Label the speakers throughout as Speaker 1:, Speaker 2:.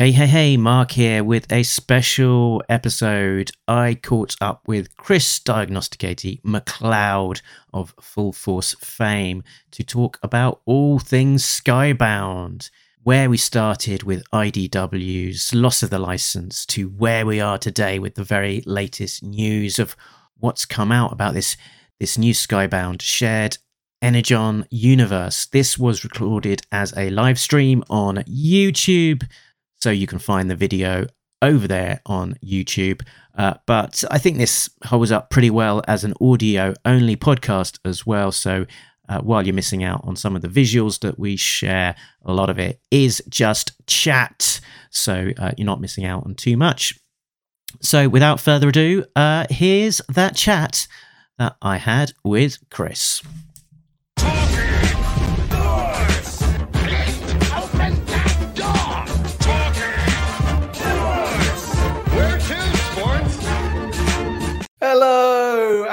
Speaker 1: Hey, hey, hey, Mark here with a special episode. I caught up with Chris Diagnostik80 McLeod of Full Force fame to talk about all things Skybound, where we started with IDW's loss of the license to where we are today with the very latest news of what's come out about this, this new Skybound shared Energon universe. This was recorded as a live stream on YouTube so you can find the video over there on YouTube. Uh, but I think this holds up pretty well as an audio only podcast as well. So uh, while you're missing out on some of the visuals that we share, a lot of it is just chat. So uh, you're not missing out on too much. So without further ado, uh, here's that chat that I had with Chris.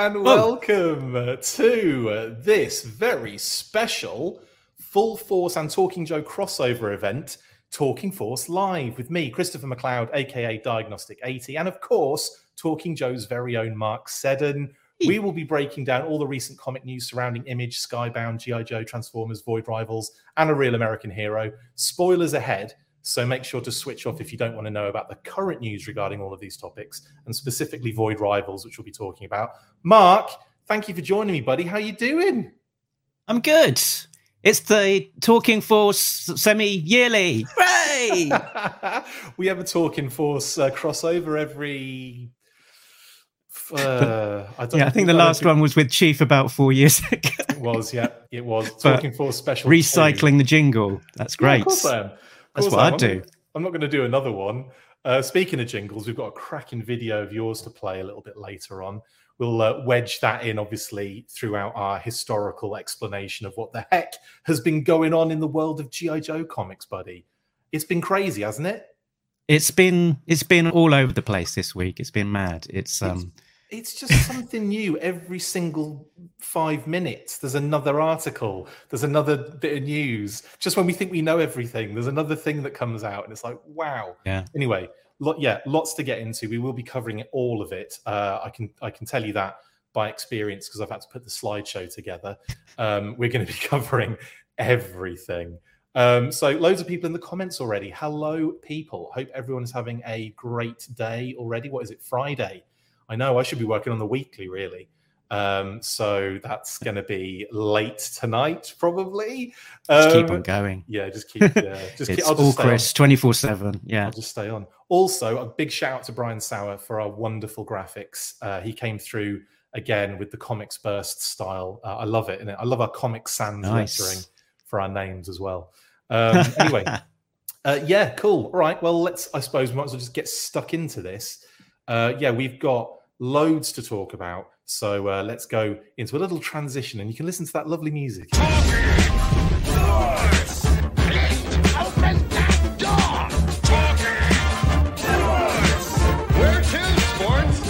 Speaker 2: And oh. welcome to this very special Full Force and Talking Joe crossover event, Talking Force Live, with me, Christopher McLeod, aka Diagnostik80, and of course, Talking Joe's very own Mark Seddon. We will be breaking down all the recent comic news surrounding Image, Skybound, G.I. Joe, Transformers, Void Rivals, and a real American hero. Spoilers ahead. So make sure to switch off if you don't want to know about the current news regarding all of these topics, and specifically Void Rivals, which we'll be talking about. Mark, thank you for joining me, buddy. How you doing?
Speaker 1: I'm good. It's the Talking Force semi-yearly. Hooray!
Speaker 2: we have a Talking Force uh, crossover every. Uh,
Speaker 1: I yeah, I think the last one was with Chief about four years ago.
Speaker 2: it was, yeah, it was Talking Force special.
Speaker 1: Recycling two. the jingle. That's great. Yeah,
Speaker 2: of course I am.
Speaker 1: That's what I'd do.
Speaker 2: I'm not going to do another one. Uh, speaking of jingles, we've got a cracking video of yours to play a little bit later on. We'll uh, wedge that in, obviously, throughout our historical explanation of what the heck has been going on in the world of GI Joe comics, buddy. It's been crazy, hasn't it?
Speaker 1: It's been it's been all over the place this week. It's been mad. It's um
Speaker 2: it's just something new every single five minutes. There's another article, there's another bit of news. Just when we think we know everything, there's another thing that comes out, and it's like, wow.
Speaker 1: Yeah.
Speaker 2: Anyway, lot, yeah, lots to get into. We will be covering all of it. Uh, I can I can tell you that by experience because I've had to put the slideshow together. Um, we're going to be covering everything. Um, so, loads of people in the comments already. Hello, people. Hope everyone is having a great day already. What is it? Friday. I know I should be working on the weekly, really. Um, so that's going to be late tonight, probably.
Speaker 1: Just keep on um, going.
Speaker 2: Yeah, just keep. Yeah, just
Speaker 1: it's keep, all Chris, twenty four seven. Yeah,
Speaker 2: I'll just stay on. Also, a big shout out to Brian Sauer for our wonderful graphics. Uh, he came through again with the comics burst style. Uh, I love it, and I love our comic sans nice. lettering for our names as well. Um, anyway, uh, yeah, cool. All right, well, let's. I suppose we might as well just get stuck into this. Uh, yeah, we've got loads to talk about. So uh, let's go into a little transition and you can listen to that lovely music. Where to sports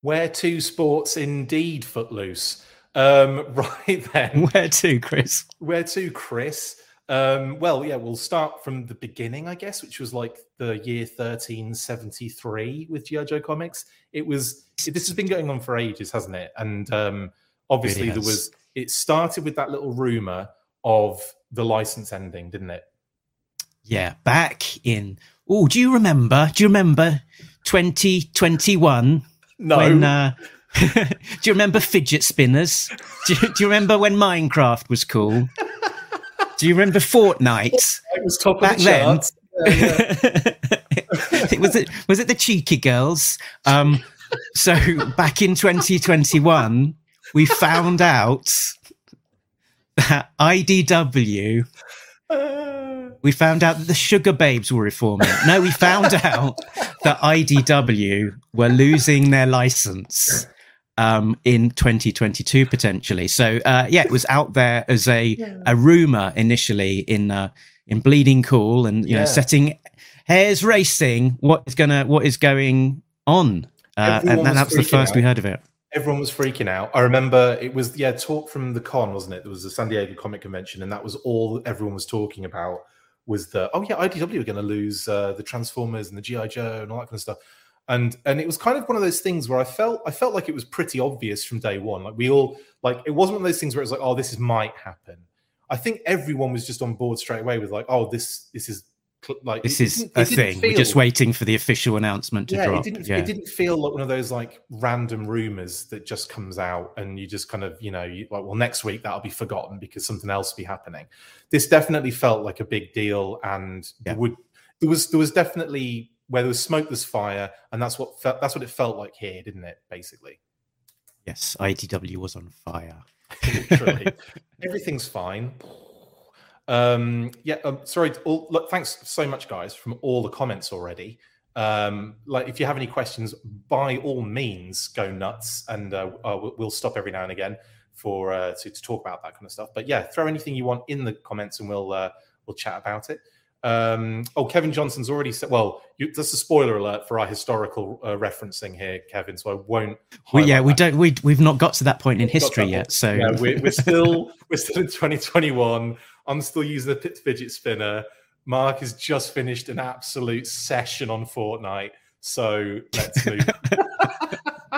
Speaker 2: Where to sports indeed, Footloose. Um, right then.
Speaker 1: Where to, Chris?
Speaker 2: Where to, Chris? Um, well, yeah, we'll start from the beginning, I guess, which was like the year 1373 with G.I. Joe comics. It was, this has been going on for ages, hasn't it? And um, obviously, there was, it started with that little rumor of the license ending, didn't it?
Speaker 1: Yeah, back in, oh, do you remember? Do you remember 2021?
Speaker 2: No.
Speaker 1: When, uh, do you remember fidget spinners? Do you, do you remember when Minecraft was cool? Do you remember Fortnite?
Speaker 2: It was top back the then.
Speaker 1: Yeah, yeah. was it was it the cheeky girls? Um, so back in 2021, we found out that IDW. We found out that the Sugababes were reforming. No, we found out that IDW were losing their license um, in 2022 potentially. So uh, yeah, it was out there as a yeah. a rumor initially in uh, in Bleeding Cool and you yeah. know setting hairs racing. What is gonna what is going on? Uh, and that was the first
Speaker 2: out.
Speaker 1: we heard of it.
Speaker 2: Everyone was freaking out. I remember it was yeah talk from the con, wasn't it? There was the San Diego Comic Convention, and that was all everyone was talking about was that oh yeah, IDW are going to lose uh, the Transformers and the GI Joe and all that kind of stuff. And and it was kind of one of those things where I felt I felt like it was pretty obvious from day one. Like we all like it wasn't one of those things where it was like oh this is might happen. I think everyone was just on board straight away with like oh this this is like
Speaker 1: this is a thing. Feel, We're just waiting for the official announcement to
Speaker 2: yeah,
Speaker 1: drop.
Speaker 2: It didn't, yeah. it didn't feel like one of those like random rumors that just comes out and you just kind of you know you, like well next week that'll be forgotten because something else will be happening. This definitely felt like a big deal, and yeah. would there was there was definitely where there was smoke, there's fire, and that's what felt, that's what it felt like here, didn't it? Basically.
Speaker 1: Yes, IDW was on fire.
Speaker 2: Everything's fine. Um, yeah, um, sorry. All, look, thanks so much, guys, from all the comments already. Um, like, if you have any questions, by all means, go nuts, and uh, uh, we'll stop every now and again for uh, to, to, talk about that kind of stuff. But yeah, throw anything you want in the comments, and we'll uh, we'll chat about it. Um, oh, Kevin Johnson's already said. Well, you, that's a spoiler alert for our historical uh, referencing here, Kevin. So I won't.
Speaker 1: Well, yeah, we don't. We we've not got to that point in history yet. So
Speaker 2: yeah, we're, we're still we're still in 2021. I'm still using the fidget spinner. Mark has just finished an absolute session on Fortnite. So let's move.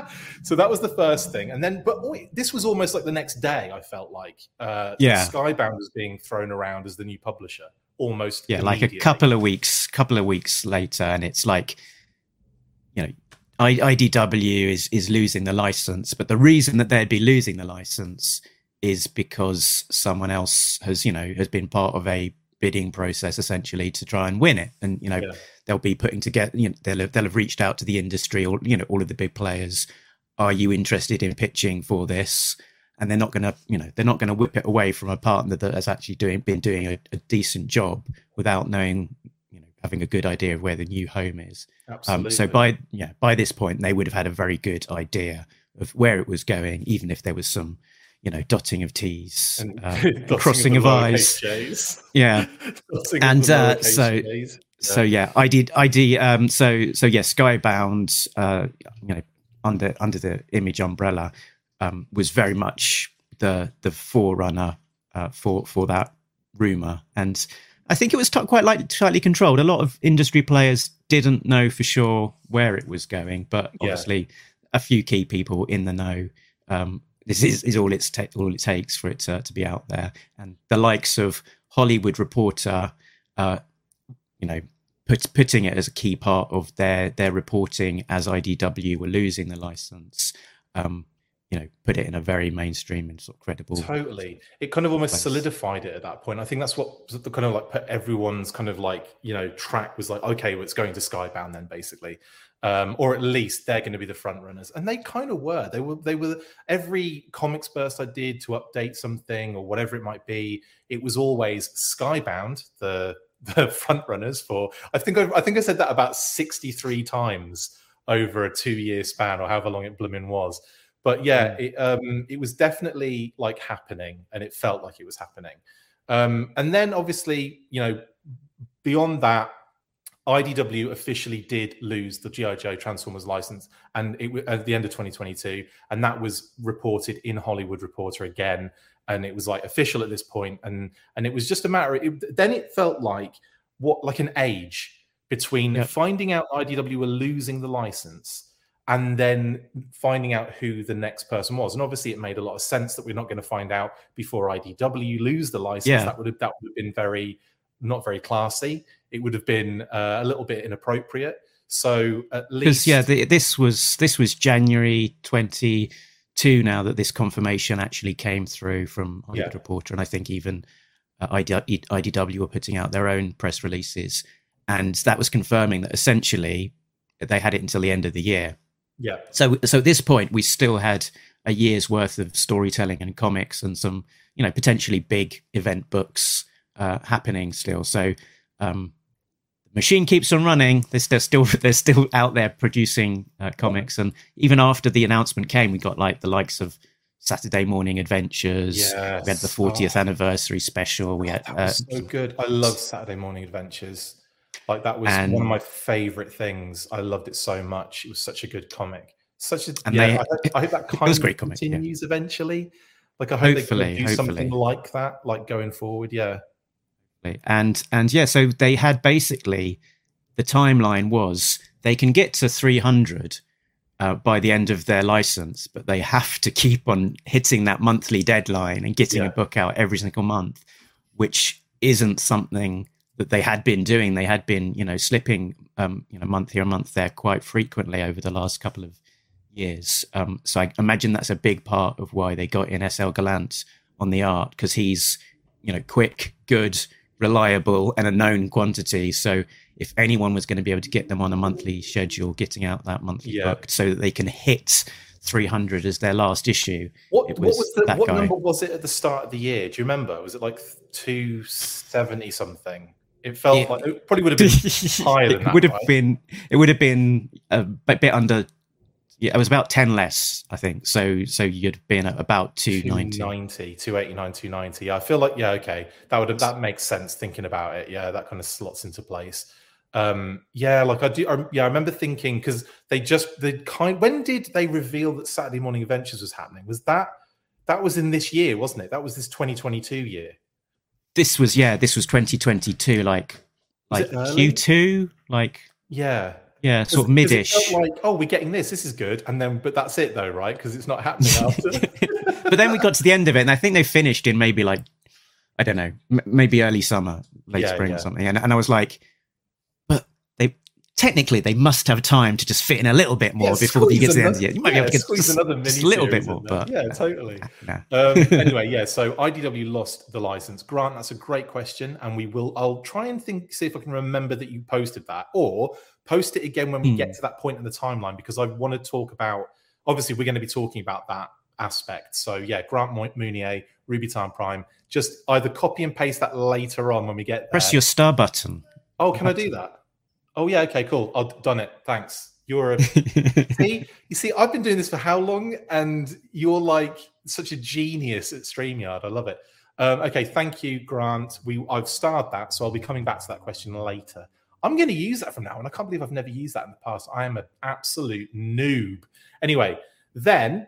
Speaker 2: so that was the first thing, and then, but this was almost like the next day. I felt like, uh,
Speaker 1: yeah,
Speaker 2: Skybound was being thrown around as the new publisher, almost.
Speaker 1: Yeah, like a couple of weeks, couple of weeks later, and it's like, you know, IDW is is losing the license, but the reason that they'd be losing the license is because someone else has, you know, has been part of a bidding process essentially to try and win it. And, you know, yeah. they'll be putting together, you know, they'll have, they'll have reached out to the industry or, you know, all of the big players. Are you interested in pitching for this? And they're not going to, you know, they're not going to whip it away from a partner that has actually doing been doing a, a decent job without knowing, you know, having a good idea of where the new home is.
Speaker 2: Absolutely. Um,
Speaker 1: so by yeah, by this point, they would have had a very good idea of where it was going, even if there was some you know, dotting of T's, and uh, crossing of, of I's. Yeah. and uh, so, yeah. so yeah, I did, I did, um, so, so yeah, Skybound, uh, you know, under, under the image umbrella, um, was very much the, the forerunner, uh, for, for that rumor. And I think it was t- quite like tightly controlled. A lot of industry players didn't know for sure where it was going, but obviously yeah. a few key people in the know, um, this is, is all it's ta- all it takes for it to, to be out there. And the likes of Hollywood Reporter, uh, you know, put, putting it as a key part of their their reporting as IDW were losing the license. Um, you know, put it in a very mainstream and sort of credible.
Speaker 2: Totally, it kind of almost place. solidified it at that point. I think that's what the kind of like put everyone's kind of like you know track was like. Okay, well, it's going to Skybound then, basically um, or at least they're going to be the front runners. And they kind of were. They were. They were. Every comics burst I did to update something or whatever it might be, it was always Skybound, the the front runners for. I think I, I think I said that about sixty three times over a two year span or however long it blooming was. But yeah, it, um, it was definitely like happening, and it felt like it was happening. Um, and then obviously, you know, beyond that, IDW officially did lose the GI Joe Transformers license, and it at the end of 2022, and that was reported in Hollywood Reporter again, and it was like official at this point, and and it was just a matter. It, then it felt like what like an age between yep. finding out IDW were losing the license and then finding out who the next person was. And obviously, it made a lot of sense that we're not going to find out before IDW lose the license. Yeah. That would have that would have been very not very classy. It would have been uh, a little bit inappropriate. So at least,
Speaker 1: yeah, the, this was this was January twenty two. Now that this confirmation actually came through from Hollywood yeah. Reporter, and I think even uh, IDW were putting out their own press releases, and that was confirming that essentially they had it until the end of the year.
Speaker 2: Yeah.
Speaker 1: So so at this point, we still had a year's worth of storytelling and comics and some you know potentially big event books uh, happening still. So um, the machine keeps on running. They're, they're still they're still out there producing uh, comics, and even after the announcement came, we got like the likes of Saturday Morning Adventures. Yes. We had the 40th oh. anniversary special. We had
Speaker 2: that was uh, so good. I love Saturday Morning Adventures. Like that was and, one of my favorite things. I loved it so much. It was such a good comic. Such a and yeah. They, I, hope, I, hope, that kind of great comic, continues yeah. eventually. Like I hope hopefully, they do hopefully. something like that, like going forward. Yeah.
Speaker 1: And and yeah, so they had basically the timeline was they can get to 300 uh, by the end of their license, but they have to keep on hitting that monthly deadline and getting yeah. a book out every single month, which isn't something that they had been doing. They had been, you know, slipping, um, you know, month here, month there quite frequently over the last couple of years. Um, so I imagine that's a big part of why they got in SL Gallant on the art because he's, you know, quick, good, reliable, and a known quantity. So if anyone was going to be able to get them on a monthly schedule, getting out that monthly yeah. book so that they can hit 300 as their last issue.
Speaker 2: What, was, what was the, what number was it at the start of the year? Do you remember? Was it like 270 something? It felt it, like it probably would have been higher than that.
Speaker 1: Would have
Speaker 2: right?
Speaker 1: been it would have been a bit under yeah, it was about 10 less, I think. So so you'd been at about 290.
Speaker 2: 290, 289, 290. I feel like, yeah, okay. That would have, that makes sense thinking about it. Yeah, that kind of slots into place. Um, yeah, like I do. I, yeah, I remember thinking because they just the kind. When did they reveal that Saturday Morning Adventures was happening? Was that that was in this year, wasn't it? That was this 2022 year.
Speaker 1: This was yeah. This was 2022. Like like Q2. Like
Speaker 2: yeah.
Speaker 1: Yeah, sort of midish.
Speaker 2: Like, oh, we're getting this. This is good, and then, but that's it though, right? Because it's not happening after.
Speaker 1: but then we got to the end of it, and I think they finished in maybe like, I don't know, m- maybe early summer, late yeah, spring yeah. or something. And, and I was like, technically they must have time to just fit in a little bit more yeah, before you get to the end of the year. You might be able to just, another just a little bit more, but
Speaker 2: yeah, totally. No. Um, anyway, yeah. So IDW lost the license. Grant, that's a great question, and we will. I'll try and think, see if I can remember that you posted that, or post it again when we mm. get to that point in the timeline because I want to talk about. Obviously, we're going to be talking about that aspect. So yeah, Grant Mounier, Ruby Time Prime. Just either copy and paste that later on when we get there.
Speaker 1: Press your star button.
Speaker 2: Oh, can I do that? Oh yeah, okay, cool. I've done it. Thanks. You're a see, you see, I've been doing this for how long? And you're like such a genius at StreamYard. I love it. Um, okay, thank you, Grant. We I've starred that, so I'll be coming back to that question later. I'm going to use that from now on. I can't believe I've never used that in the past. I am an absolute noob. Anyway, then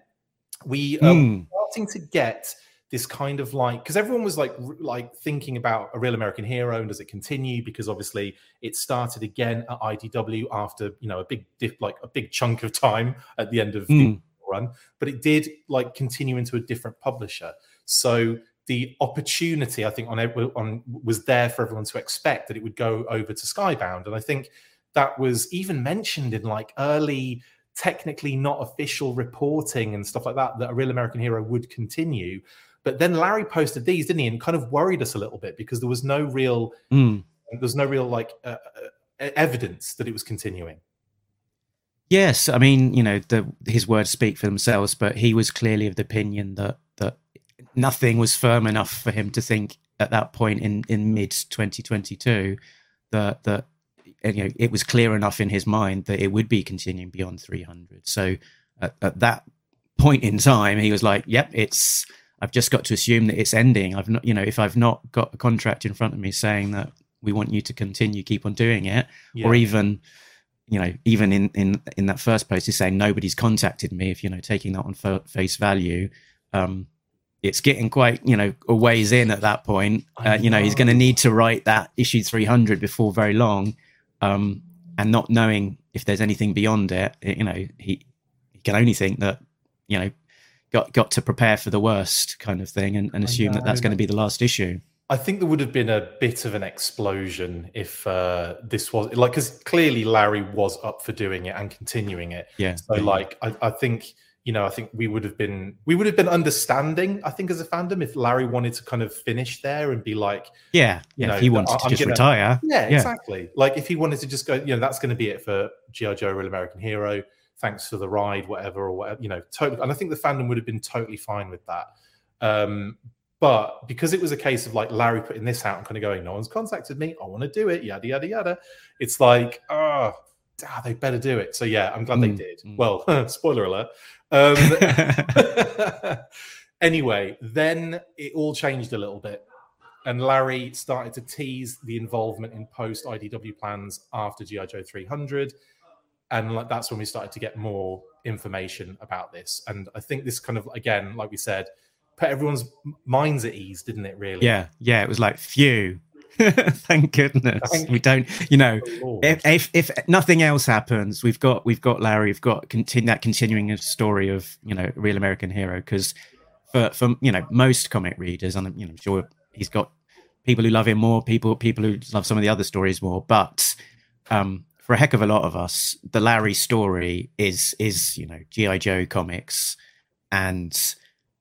Speaker 2: we are mm. starting to get this kind of like because everyone was like like thinking about a real American hero and does it continue? Because obviously it started again at IDW after you know a big dip, like a big chunk of time at the end of mm. the run, but it did like continue into a different publisher. So the opportunity, I think, on, on was there for everyone to expect that it would go over to Skybound, and I think that was even mentioned in like early, technically not official reporting and stuff like that. That a Real American Hero would continue, but then Larry posted these, didn't he, and kind of worried us a little bit because there was no real, mm. there's no real like uh, uh, evidence that it was continuing.
Speaker 1: Yes, I mean, you know, the, his words speak for themselves, but he was clearly of the opinion that that nothing was firm enough for him to think at that point in in mid 2022 that that you know it was clear enough in his mind that it would be continuing beyond 300 so at, at that point in time he was like yep it's i've just got to assume that it's ending. I've not you know if i've not got a contract in front of me saying that we want you to continue keep on doing it yeah. or even you know even in in in that first post he's saying nobody's contacted me if you know taking that on face value um it's getting quite you know a ways in at that point. Uh, you know he's going to need to write that issue 300 before very long um, and not knowing if there's anything beyond it you know he, he can only think that you know got got to prepare for the worst kind of thing and, and assume that that's going to be the last issue
Speaker 2: I think there would have been a bit of an explosion if uh, this was like because clearly Larry was up for doing it and continuing it.
Speaker 1: Yeah.
Speaker 2: So
Speaker 1: yeah.
Speaker 2: like I, I think you know, I think we would have been we would have been understanding. I think as a fandom, if Larry wanted to kind of finish there and be like,
Speaker 1: yeah, yeah, you know, he wanted to I'm just
Speaker 2: gonna,
Speaker 1: retire.
Speaker 2: Yeah, yeah, exactly. Like if he wanted to just go, you know, that's going to be it for GI Joe, Real American Hero. Thanks for the ride, whatever or whatever, you know, totally. And I think the fandom would have been totally fine with that. Um, but because it was a case of like Larry putting this out and kind of going, no one's contacted me, I want to do it, yada yada yada. It's like, oh, ah, they better do it. So yeah, I'm glad mm, they did. Mm. Well, spoiler alert. Um, anyway, then it all changed a little bit. And Larry started to tease the involvement in post IDW plans after GI Joe 300, and like that's when we started to get more information about this. And I think this kind of again, like we said, put everyone's minds at ease, didn't it? Really?
Speaker 1: Yeah, yeah. It was like, phew, Thank goodness Thank we don't. You know, if, if, if nothing else happens, we've got we've got Larry. We've got continue that continuing story of you know real American hero because for for you know most comic readers, and you know, I'm sure he's got people who love him more, people people who love some of the other stories more, but um, for a heck of a lot of us, the Larry story is is you know GI Joe comics, and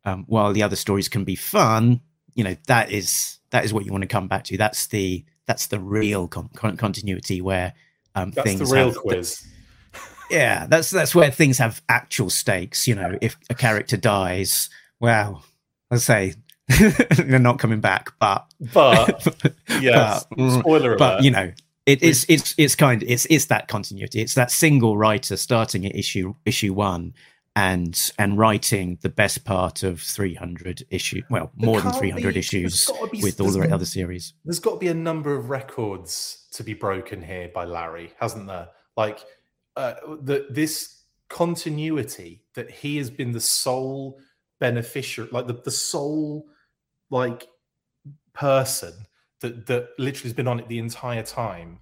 Speaker 1: um, while the other stories can be fun, you know that is that is what you want to come back to. That's the that's the real con- continuity where um,
Speaker 2: that's
Speaker 1: things
Speaker 2: the real
Speaker 1: have,
Speaker 2: quiz.
Speaker 1: yeah, that's that's where things have actual stakes. You know, if a character dies, well, let's say they're not coming back, but
Speaker 2: but yes, but, spoiler
Speaker 1: but, you know, it, it's it's it's kind of it's it's that continuity. It's that single writer starting at issue issue one and and writing the best part of 300 issue well more than 300 be, issues be, with all the other series
Speaker 2: there's got to be a number of records to be broken here by larry hasn't there like uh, the, this continuity that he has been the sole beneficiary like the, the sole like person that that literally has been on it the entire time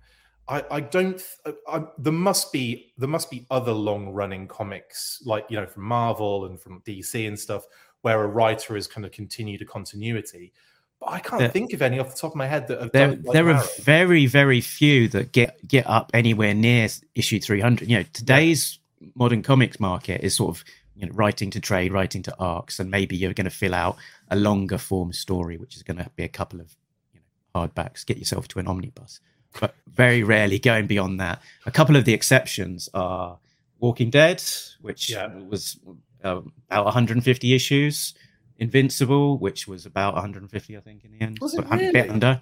Speaker 2: I, I don't. Uh, I, there must be there must be other long running comics like you know from Marvel and from DC and stuff where a writer has kind of continued a continuity. But I can't there, think of any off the top of my head that have
Speaker 1: there.
Speaker 2: Done, like
Speaker 1: there
Speaker 2: Larry.
Speaker 1: are very very few that get get up anywhere near issue three hundred. You know, today's yeah. modern comics market is sort of you know writing to trade, writing to arcs, and maybe you're going to fill out a longer form story, which is going to be a couple of hardbacks. Get yourself to an omnibus but very rarely going beyond that. A couple of the exceptions are Walking Dead, which yeah. was um, about 150 issues. Invincible, which was about 150, I think, in the end.
Speaker 2: Was it really? bit
Speaker 1: under.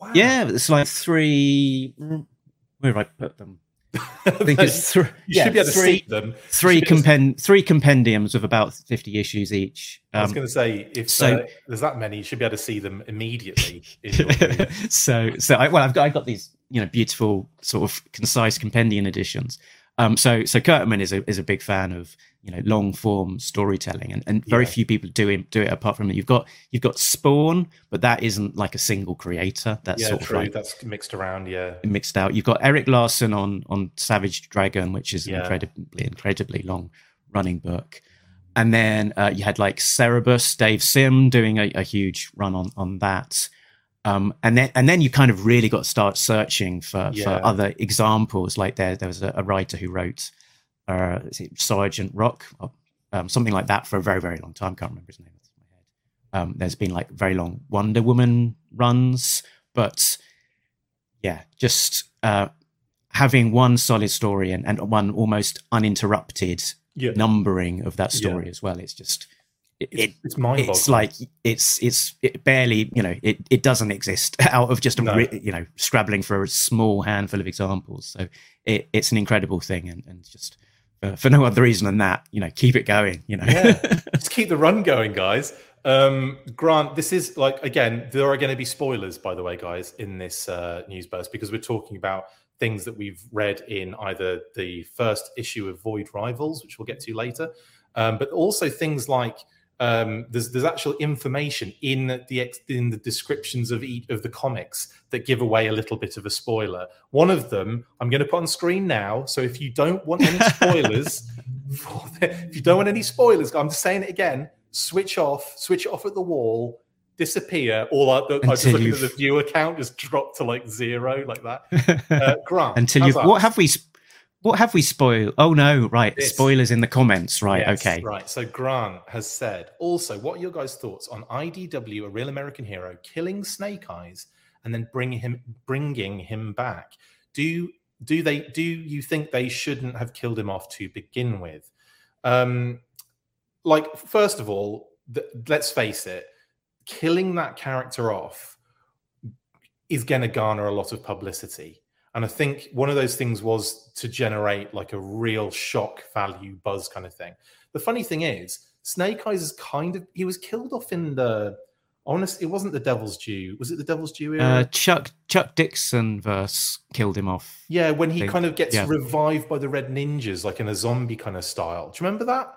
Speaker 1: Wow. Yeah, it's like three. Where have I put them? I think it's
Speaker 2: three. You yeah, should be able to see them.
Speaker 1: Three compend three compendiums of about fifty issues each.
Speaker 2: Um, I was um, going to say if so, uh, there's that many, you should be able to see them immediately.
Speaker 1: so, so I, well, I've got I've got these you know beautiful sort of concise compendium editions. Um, so so Kirkman is a is a big fan of you know long form storytelling and, and very yeah. few people do it do it apart from it you've got you've got spawn but that isn't like a single creator that's
Speaker 2: yeah,
Speaker 1: sort
Speaker 2: true.
Speaker 1: of like
Speaker 2: that's mixed around yeah
Speaker 1: mixed out you've got Erik Larsen on on savage dragon which is an yeah. incredibly incredibly long running book and then uh, you had like cerebus dave sim doing a, a huge run on on that um, and then and then you kind of really got to start searching for, yeah. for other examples like there there was a, a writer who wrote uh, Sergeant Rock, um, something like that for a very, very long time. Can't remember his name. Um, there's been like very long Wonder Woman runs, but yeah, just uh, having one solid story and, and one almost uninterrupted yeah. numbering of that story yeah. as well. It's just it,
Speaker 2: it's, it's mind
Speaker 1: It's like it's it's it barely you know it, it doesn't exist out of just a no. you know scrabbling for a small handful of examples. So it, it's an incredible thing and, and just uh, for no other reason than that. You know, keep it going. You know,
Speaker 2: yeah, just keep the run going, guys. Um, Grant, this is like again, there are going to be spoilers, by the way, guys, in this uh, news burst because we're talking about things that we've read in either the first issue of Void Rivals, which we'll get to later, um, but also things like um, there's there's actual information in the in the descriptions of each of the comics that give away a little bit of a spoiler. One of them I'm going to put on screen now. So if you don't want any spoilers, if you don't want any spoilers, I'm just saying it again. Switch off, switch it off at the wall, disappear. All I, I just looking at the viewer count just dropped to like zero, like that. Uh, Grant,
Speaker 1: until you what have we what have we spoiled? Oh no, right. This. Spoilers in the comments. Right. Yes, okay.
Speaker 2: Right. So Grant has said also, what are your guys' thoughts on IDW, a real American hero, killing Snake Eyes and then bringing him bringing him back? Do do they do you think they shouldn't have killed him off to begin with? Um, like first of all, th- let's face it, killing that character off is going to garner a lot of publicity and I think one of those things was to generate like a real shock value buzz kind of thing. The funny thing is, Snake Eyes is kind of he was killed off in the honest. It wasn't the Devil's Due. Was it the Devil's Due? Era?
Speaker 1: Uh, Chuck Chuck Dixon verse killed him off.
Speaker 2: Yeah, when he kind of gets yeah. revived by the Red Ninjas, like in a zombie kind of style. Do you remember that?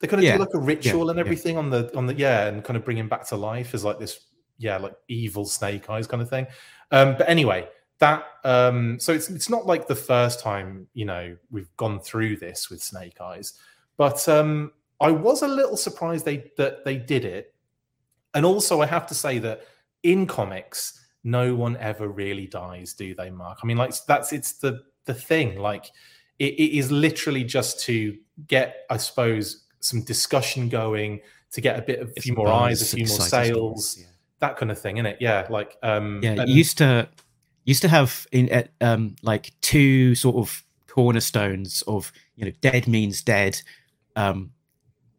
Speaker 2: They kind of yeah. do like a ritual yeah. and everything on the on the yeah, and kind of bring him back to life as like this yeah, like evil Snake Eyes kind of thing. Um, but anyway, that um, so it's it's not like the first time you know we've gone through this with Snake Eyes, but um, I was a little surprised they that they did it, and also I have to say that in comics no one ever really dies, do they, Mark? I mean, like that's it's the the thing. Like it, it is literally just to get, I suppose, some discussion going, to get a bit of a few more eyes, a few more sales, yeah. that kind of thing, isn't it? Yeah, like um,
Speaker 1: yeah, and, used to used to have in um like two sort of cornerstones of you know dead means dead. Um,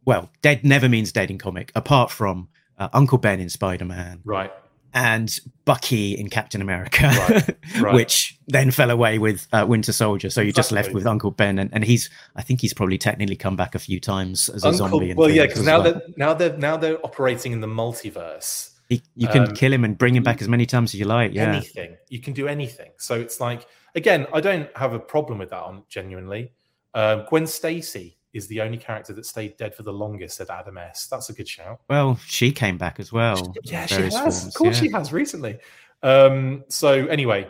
Speaker 1: well, dead never means dead in comic, apart from uh, Uncle Ben in Spider Man,
Speaker 2: right?
Speaker 1: and Bucky in Captain America, right, right. which then fell away with uh, Winter Soldier. So you're exactly. just left with Uncle Ben, and, and he's I think he's probably technically come back a few times as a Uncle, zombie.
Speaker 2: well, yeah, because now well. they're now they're now they're operating in the multiverse.
Speaker 1: He, you can um, kill him and bring him back as many times as you like. Yeah,
Speaker 2: anything you can do anything. So it's like again, I don't have a problem with that. On genuinely, uh, Gwen Stacy is the only character that stayed dead for the longest at Adam S. That's a good shout.
Speaker 1: Well, she came back as well.
Speaker 2: Yeah, she has. Forms. Of course, yeah. she has recently. Um, so anyway,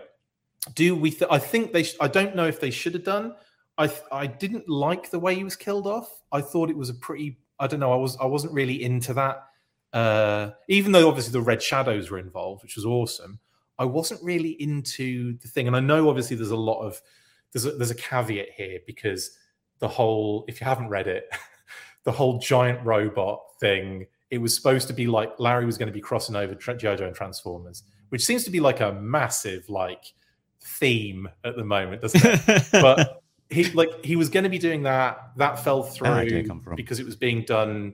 Speaker 2: do we? Th- I think they. Sh- I don't know if they should have done. I th- I didn't like the way he was killed off. I thought it was a pretty. I don't know. I was I wasn't really into that. Uh, even though obviously the red shadows were involved, which was awesome. I wasn't really into the thing, and I know obviously there's a lot of there's a, there's a caveat here because the whole if you haven't read it the whole giant robot thing it was supposed to be like larry was going to be crossing over jojo and transformers which seems to be like a massive like theme at the moment doesn't it but he like he was going to be doing that that fell through because it was being done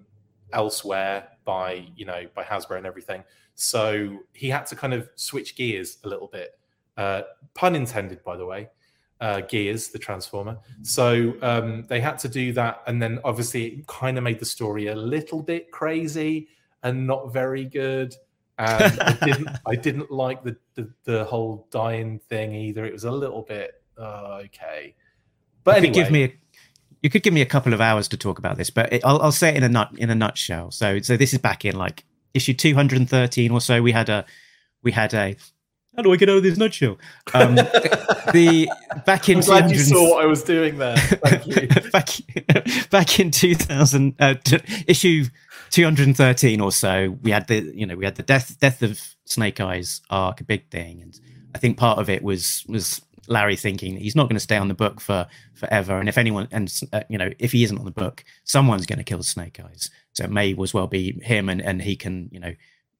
Speaker 2: elsewhere by you know by hasbro and everything so he had to kind of switch gears a little bit uh, pun intended by the way uh, Gears, the Transformer. So um, they had to do that, and then obviously it kind of made the story a little bit crazy and not very good. And I didn't, I didn't like the, the, the whole dying thing either. It was a little bit uh, okay, but anyway,
Speaker 1: give me a, you could give me a couple of hours to talk about this, but it, I'll, I'll say it in a nut in a nutshell. So so this is back in like issue 213 or so. We had a we had a how do I get out of this nutshell? Um, the back in
Speaker 2: I'm glad you saw what I was doing there. Thank you.
Speaker 1: back, back in 2000, uh, issue 213 or so, we had the you know we had the death death of Snake Eyes arc, a big thing, and I think part of it was was Larry thinking he's not going to stay on the book for forever, and if anyone and uh, you know if he isn't on the book, someone's going to kill Snake Eyes. So it may as well be him, and and he can you know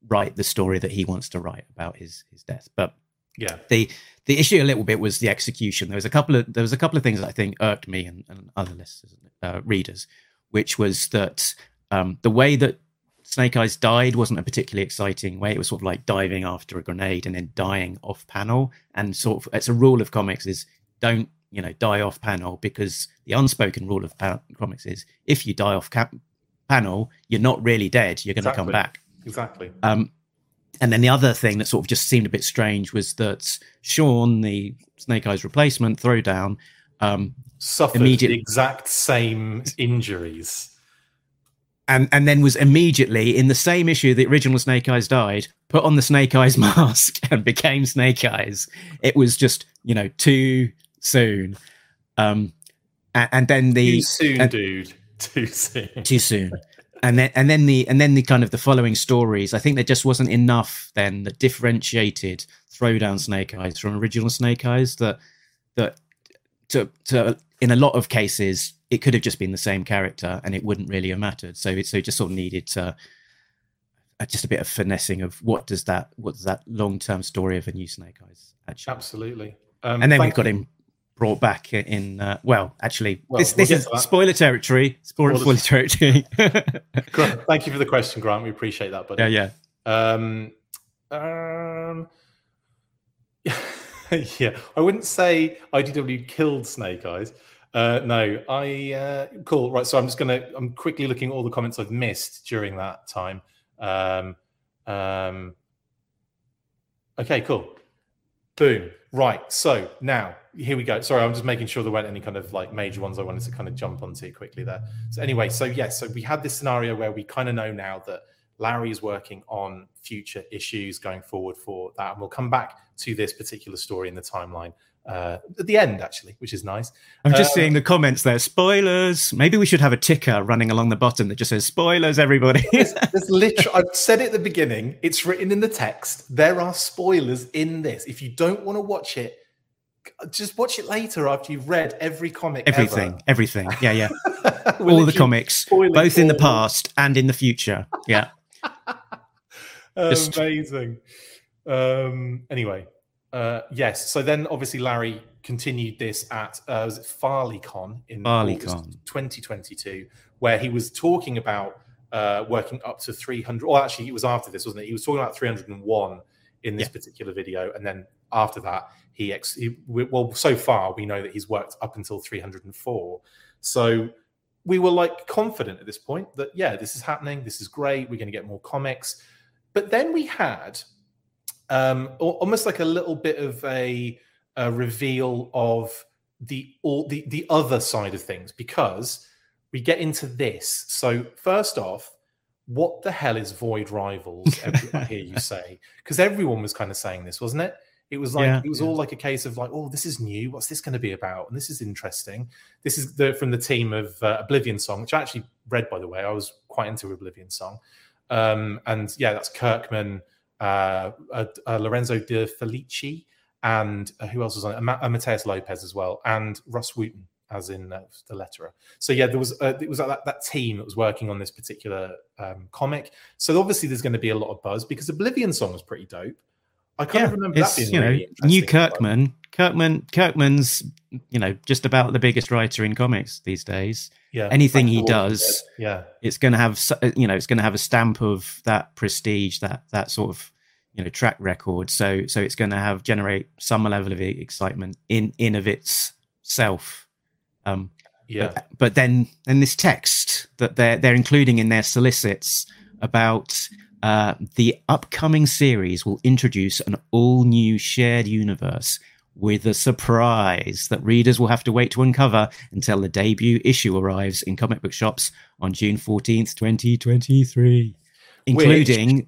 Speaker 1: write the story that he wants to write about his his death. But
Speaker 2: yeah,
Speaker 1: the the issue a little bit was the execution. There was a couple of there was a couple of things that I think irked me and, and other listeners, uh, readers, which was that um, the way that Snake Eyes died wasn't a particularly exciting way. It was sort of like diving after a grenade and then dying off panel. And sort of, it's a rule of comics is don't you know die off panel because the unspoken rule of comics is if you die off cap- panel, you're not really dead. You're going to exactly. come back.
Speaker 2: Exactly. Um,
Speaker 1: and then the other thing that sort of just seemed a bit strange was that Sean, the Snake Eyes replacement, throwdown, um,
Speaker 2: suffered immediate- the exact same injuries.
Speaker 1: And, and then was immediately in the same issue the original Snake Eyes died, put on the Snake Eyes mask and became Snake Eyes. It was just, you know, too soon. Um, and, and then the
Speaker 2: too soon, dude. Too soon.
Speaker 1: Too soon and then and then the and then the kind of the following stories. I think there just wasn't enough then that differentiated Throwdown Snake Eyes from original Snake Eyes. That that to to in a lot of cases it could have just been the same character and it wouldn't really have mattered. So it so it just sort of needed to uh, just a bit of finessing of what does that what does that long term story of a new Snake Eyes actually.
Speaker 2: Absolutely.
Speaker 1: Um, and then we've got him brought back in. Uh, well, actually, well, this, this we'll is spoiler territory. Spoiler, spoiler territory.
Speaker 2: Thank you for the question, Grant. We appreciate that, buddy.
Speaker 1: Yeah, yeah. Um,
Speaker 2: um, yeah, I wouldn't say IDW killed Snake Eyes. Uh, no, I uh, cool. Right, so I'm just gonna. I'm quickly looking at all the comments I've missed during that time. Um, um, okay, cool. Boom. Right. So now here we go. Sorry, I'm just making sure there weren't any kind of like major ones I wanted to kind of jump onto quickly there. So anyway, so yes, so we had this scenario where we kind of know now that Larry is working on future issues going forward for that. And we'll come back to this particular story in the timeline uh, at the end, actually, which is nice.
Speaker 1: I'm just um, seeing the comments there. Spoilers. Maybe we should have a ticker running along the bottom that just says spoilers, everybody.
Speaker 2: there's, there's literally, I've said it at the beginning, it's written in the text. There are spoilers in this. If you don't want to watch it, just watch it later after you've read every comic.
Speaker 1: Everything,
Speaker 2: ever.
Speaker 1: everything. Yeah, yeah. All the comics, both in the past and in the future. Yeah.
Speaker 2: Amazing. Um, anyway, uh, yes. So then, obviously, Larry continued this at uh, was it FarleyCon in FarleyCon 2022, where he was talking about uh, working up to 300. Or actually, it was after this, wasn't it? He was talking about 301 in this yeah. particular video, and then after that, he, ex- he well, so far we know that he's worked up until 304. So we were like confident at this point that yeah, this is happening. This is great. We're going to get more comics. But then we had um, almost like a little bit of a, a reveal of the all the the other side of things because we get into this. So first off, what the hell is Void Rivals? I hear you say because everyone was kind of saying this, wasn't it? It was like yeah, it was yeah. all like a case of like, oh, this is new. What's this going to be about? And this is interesting. This is the, from the team of uh, Oblivion Song, which I actually read by the way. I was quite into Oblivion Song, um, and yeah, that's Kirkman, uh, uh, uh, Lorenzo De Felici, and uh, who else was on it? Uh, Matheus Lopes as well, and Rus Wooton, as in uh, the letterer. So yeah, there was it was that, that team that was working on this particular um, comic. So obviously, there's going to be a lot of buzz because Oblivion Song was pretty dope. I can't yeah, remember that being
Speaker 1: you know
Speaker 2: really
Speaker 1: new Kirkman. Kirkman Kirkman's you know just about the biggest writer in comics these days. Yeah, anything he does,
Speaker 2: yeah,
Speaker 1: it's going to have you know it's going to have a stamp of that prestige, that that sort of you know track record. So so it's going to have generate some level of excitement in in of itself. Um,
Speaker 2: yeah,
Speaker 1: but, but then then this text that they're they're including in their solicits about uh, the upcoming series will introduce an all new shared universe with a surprise that readers will have to wait to uncover until the debut issue arrives in comic book shops on June 14th, 2023, including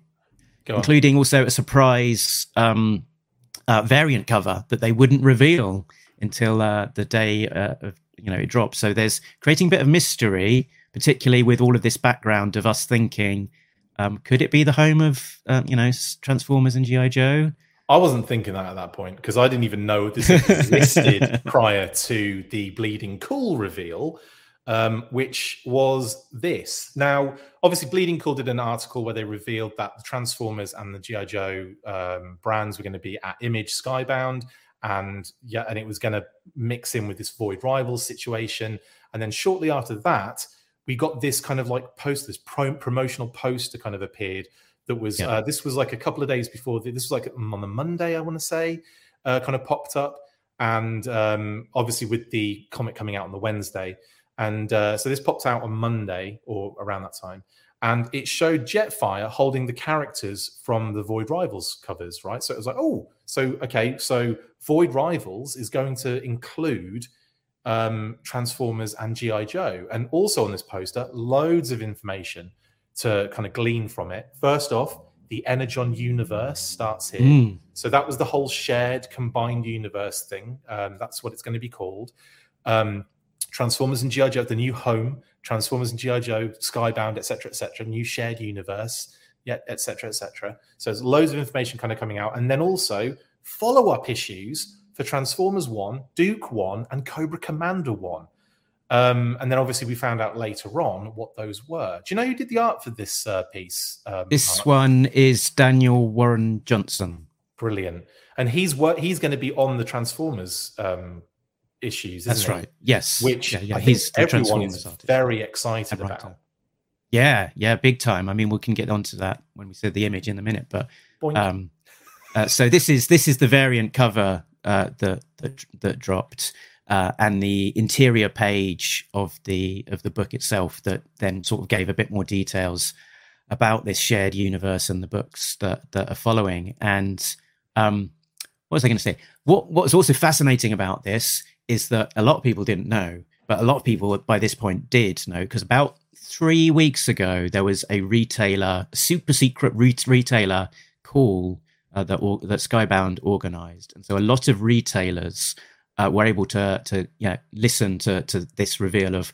Speaker 1: including also a surprise um, uh, variant cover that they wouldn't reveal until uh, the day uh, of, you know it drops. So there's creating a bit of mystery, particularly with all of this background of us thinking, um, could it be the home of um, you know Transformers and GI Joe?
Speaker 2: I wasn't thinking that at that point because I didn't even know this existed prior to the Bleeding Cool reveal, um, which was this. Now, obviously, Bleeding Cool did an article where they revealed that the Transformers and the GI Joe um, brands were going to be at Image Skybound, and yeah, and it was going to mix in with this Void Rivals situation. And then shortly after that, we got this kind of like post, this pro- promotional poster kind of appeared that was yeah. uh, this was like a couple of days before this was like on the Monday I want to say uh, kind of popped up and um, obviously with the comic coming out on the Wednesday and uh, so this popped out on Monday or around that time and it showed Jetfire holding the characters from the Void Rivals covers right so it was like oh so okay so Void Rivals is going to include um, Transformers and GI Joe and also on this poster loads of information to kind of glean from it. First off, the Energon universe starts here. Mm. So that was the whole shared combined universe thing. Um, that's what it's going to be called. Um, Transformers and GI Joe, the new home. Transformers and GI Joe, Skybound, etc., etc. New shared universe, yeah, etc., etc. So there's loads of information kind of coming out, and then also follow-up issues for Transformers One, Duke One, and Cobra Commander One. Um, and then obviously we found out later on what those were. Do you know who did the art for this uh, piece?
Speaker 1: Um, this art? one is Daniel Warren Johnson.
Speaker 2: Brilliant, and he's what he's going to be on the Transformers um, issues.
Speaker 1: That's right. Yes.
Speaker 2: Which yeah, yeah. he's everyone is artist. very excited about.
Speaker 1: Yeah, yeah, big time. I mean, we can get onto that when we see the image in a minute, but um, uh, so this is this is the variant cover uh, that, that that dropped uh, and the interior page of the of the book itself that then sort of gave a bit more details about this shared universe and the books that that are following. And um, what was I going to say? What what's also fascinating about this is that a lot of people didn't know, but a lot of people by this point did know because about three weeks ago, there was a retailer, super secret re- retailer call uh, that or, that Skybound organized, and so a lot of retailers uh, were able to to yeah listen to to this reveal of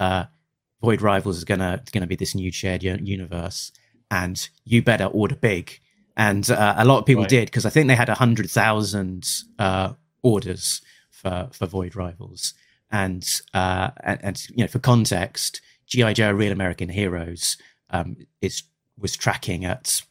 Speaker 1: uh, Void Rivals is gonna gonna be this new shared universe, and you better order big. And uh, a lot of people right. did because I think they had a hundred thousand uh, orders for for Void Rivals, and, uh, and and you know for context, GI Joe: Real American Heroes um, is was tracking at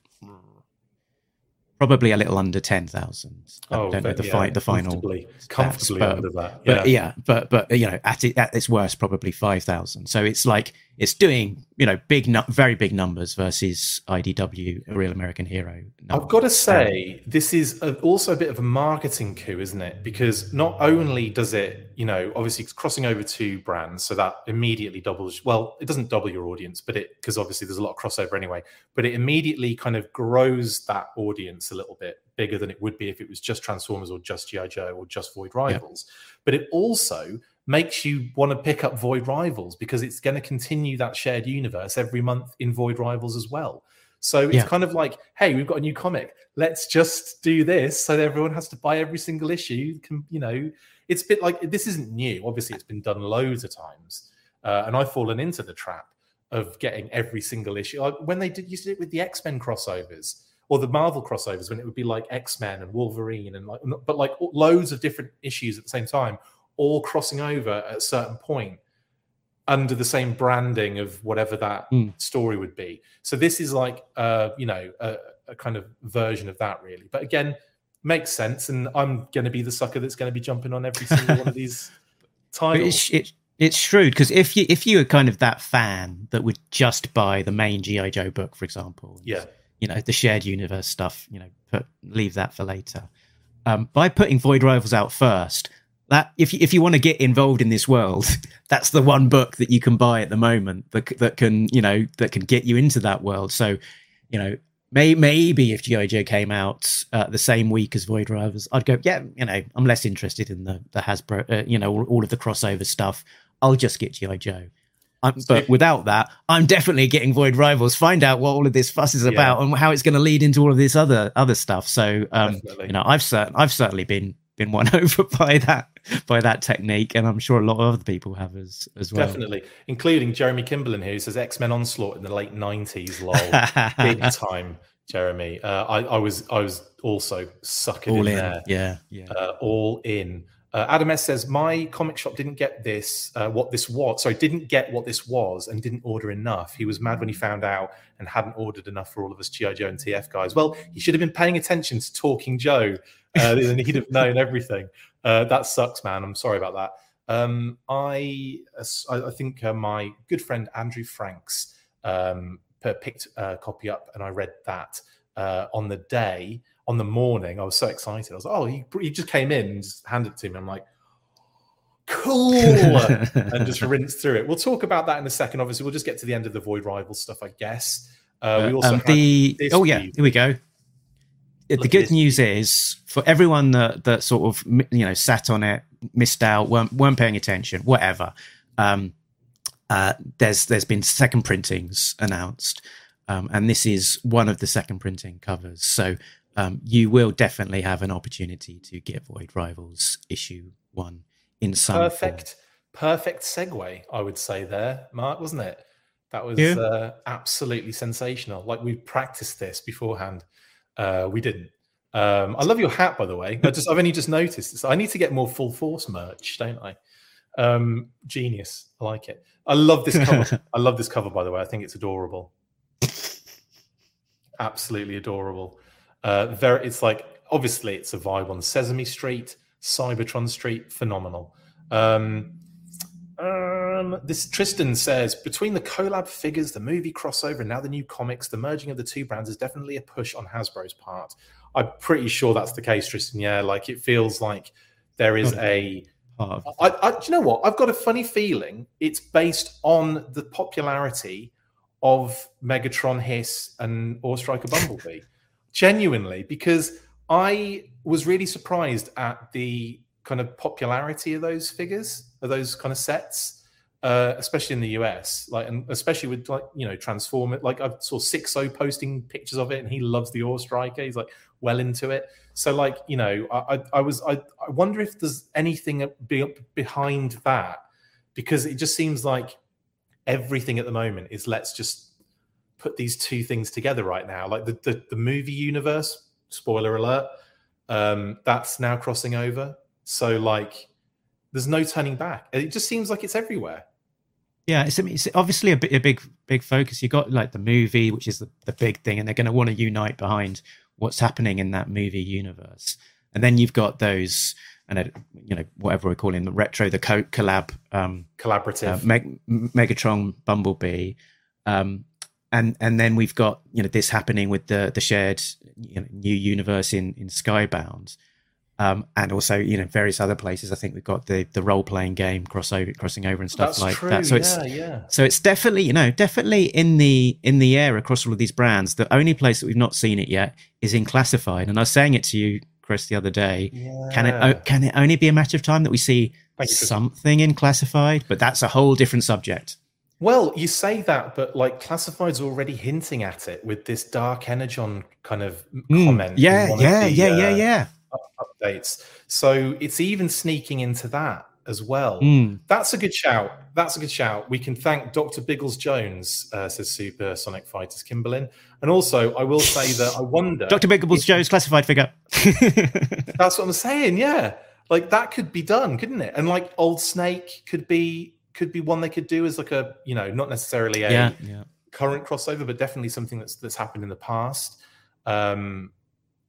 Speaker 1: probably a little under 10,000.
Speaker 2: Oh,
Speaker 1: I don't know the, yeah, fi- the final.
Speaker 2: Comfortably, comfortably
Speaker 1: but,
Speaker 2: under that.
Speaker 1: Yeah. But yeah, but, but, you know, at, it, at its worst, probably 5,000. So it's like, it's doing, you know, big, very big numbers versus IDW, a real American hero.
Speaker 2: Numbers. I've got to say, um, this is a, also a bit of a marketing coup, isn't it? Because not only does it, you know, obviously it's crossing over two brands, so that immediately doubles, well, it doesn't double your audience, but it, because obviously there's a lot of crossover anyway, but it immediately kind of grows that audience a little bit bigger than it would be if it was just Transformers or just G.I. Joe or just Void Rivals. Yeah. But it also makes you want to pick up Void Rivals because it's going to continue that shared universe every month in Void Rivals as well. So it's yeah. kind of like, hey, we've got a new comic. Let's just do this so everyone has to buy every single issue. Can, you know, it's a bit like this isn't new. Obviously, it's been done loads of times, uh, and I've fallen into the trap of getting every single issue. Like when they did used to do it with the X Men crossovers or the Marvel crossovers, when it would be like X Men and Wolverine and like, but like loads of different issues at the same time all crossing over at a certain point under the same branding of whatever that mm. story would be. So this is like, uh, you know, a, a, kind of version of that, really. But again, makes sense, and I'm going to be the sucker that's going to be jumping on every single one of these titles.
Speaker 1: It's, it, it's shrewd because if you if you were kind of that fan that would just buy the main GI Joe book, for example,
Speaker 2: yeah,
Speaker 1: you know, the shared universe stuff, you know, put leave that for later. Um, by putting Void Rivals out first, that if you, if you want to get involved in this world, that's the one book that you can buy at the moment that that can you know that can get you into that world. So, you know, may, maybe if GI Joe came out uh, the same week as Void Rivals, I'd go, yeah, you know, I'm less interested in the the Hasbro, uh, you know, all, all, of the crossover stuff. I'll just get GI Joe. I'm, but without that, I'm definitely getting Void Rivals. Find out what all of this fuss is yeah. about and how it's going to lead into all of this other other stuff. So, um, you know, I've certain I've certainly been been won over by that by that technique, and I'm sure a lot of other people have as as well.
Speaker 2: Definitely, including Jeremy Kimberlin, who says X Men Onslaught in the late '90s. Lol, big time, Jeremy. Uh, I, I, was I was also sucking
Speaker 1: all
Speaker 2: in,
Speaker 1: in.
Speaker 2: there.
Speaker 1: Yeah, yeah,
Speaker 2: uh, all in. Uh, Adam S says my comic shop didn't get this, uh, what this was. Sorry, didn't get what this was, and didn't order enough. He was mad when he found out and hadn't ordered enough for all of us GI Joe and TF guys. Well, he should have been paying attention to Talking Joe uh, and he'd have known everything. Uh, that sucks, man. I'm sorry about that. Um, I I think uh, my good friend Andrew Franks um, picked a copy up, and I read that uh, on the day, on the morning. I was so excited. I was like, oh, he, he just came in and just handed it to me. I'm like, cool, and just rinsed through it. We'll talk about that in a second. Obviously, we'll just get to the end of the Void Rival stuff, I guess.
Speaker 1: Uh, we also um, the oh yeah, here we go the good news is for everyone that that sort of you know sat on it, missed out, weren't weren't paying attention, whatever. Um, uh, there's there's been second printings announced, um, and this is one of the second printing covers. So um, you will definitely have an opportunity to get Void Rivals issue one in some
Speaker 2: perfect form. perfect segue. I would say there, Mark, wasn't it? That was yeah. uh, absolutely sensational. Like we practiced this beforehand. Uh, we didn't. Um, I love your hat, by the way. I just I've only just noticed. This. I need to get more full force merch, don't I? Um, genius. I like it. I love this cover. I love this cover, by the way. I think it's adorable. Absolutely adorable. Uh, very. It's like obviously it's a vibe on Sesame Street, Cybertron Street. Phenomenal. Um, um, this Tristan says between the collab figures, the movie crossover, and now the new comics, the merging of the two brands is definitely a push on Hasbro's part. I'm pretty sure that's the case, Tristan. Yeah, like it feels like there is a. I, I, do you know what? I've got a funny feeling it's based on the popularity of Megatron Hiss and Awe Striker Bumblebee. Genuinely, because I was really surprised at the kind of popularity of those figures, of those kind of sets. uh, especially in the US, like and especially with like you know Transform it. Like I saw Sixo posting pictures of it, and he loves the Awe Striker. He's like well into it. So like you know, I I, I was I, I wonder if there's anything be, behind that because it just seems like everything at the moment is let's just put these two things together right now. Like the the, the movie universe, spoiler alert, um, that's now crossing over. So like there's no turning back. It just seems like it's everywhere.
Speaker 1: Yeah, it's, it's obviously a, bit, a big big focus. You got like the movie, which is the, the big thing, and they're going to want to unite behind what's happening in that movie universe. And then you've got those, and you know whatever we're calling the retro, the co- collab, um,
Speaker 2: collaborative, uh,
Speaker 1: Meg- Megatron, Bumblebee, um, and and then we've got you know this happening with the the shared you know, new universe in in Skybound. Um, and also you know various other places. I think we've got the the role playing game crossover, crossing over and stuff
Speaker 2: That's
Speaker 1: like
Speaker 2: true.
Speaker 1: that. So
Speaker 2: yeah,
Speaker 1: it's
Speaker 2: yeah.
Speaker 1: so it's definitely you know definitely in the in the air across all of these brands. The only place that we've not seen it yet is in classified. And I was saying it to you, Chris, the other day.
Speaker 2: yeah.
Speaker 1: Can it can it only be a matter of time that we see something in classified? But that's a whole different subject.
Speaker 2: Well, you say that, but like Classified's already hinting at it with this Dark Energon kind of
Speaker 1: Mm,
Speaker 2: comment.
Speaker 1: yeah, yeah,
Speaker 2: the,
Speaker 1: yeah, yeah,
Speaker 2: uh,
Speaker 1: yeah.
Speaker 2: Updates. So it's even sneaking into that as well.
Speaker 1: Mm.
Speaker 2: That's a good shout. That's a good shout. We can thank Dr. Biggles Jones, uh, says Super Sonic Fighters Kimberlin. And also, I will say that I wonder.
Speaker 1: Dr. Biggles Jones, classified figure.
Speaker 2: That's what I'm saying. Yeah, like that could be done, couldn't it? And like Old Snake could be could be one they could do as like a you know not necessarily a
Speaker 1: yeah, yeah.
Speaker 2: current crossover, but definitely something that's that's happened in the past. Um,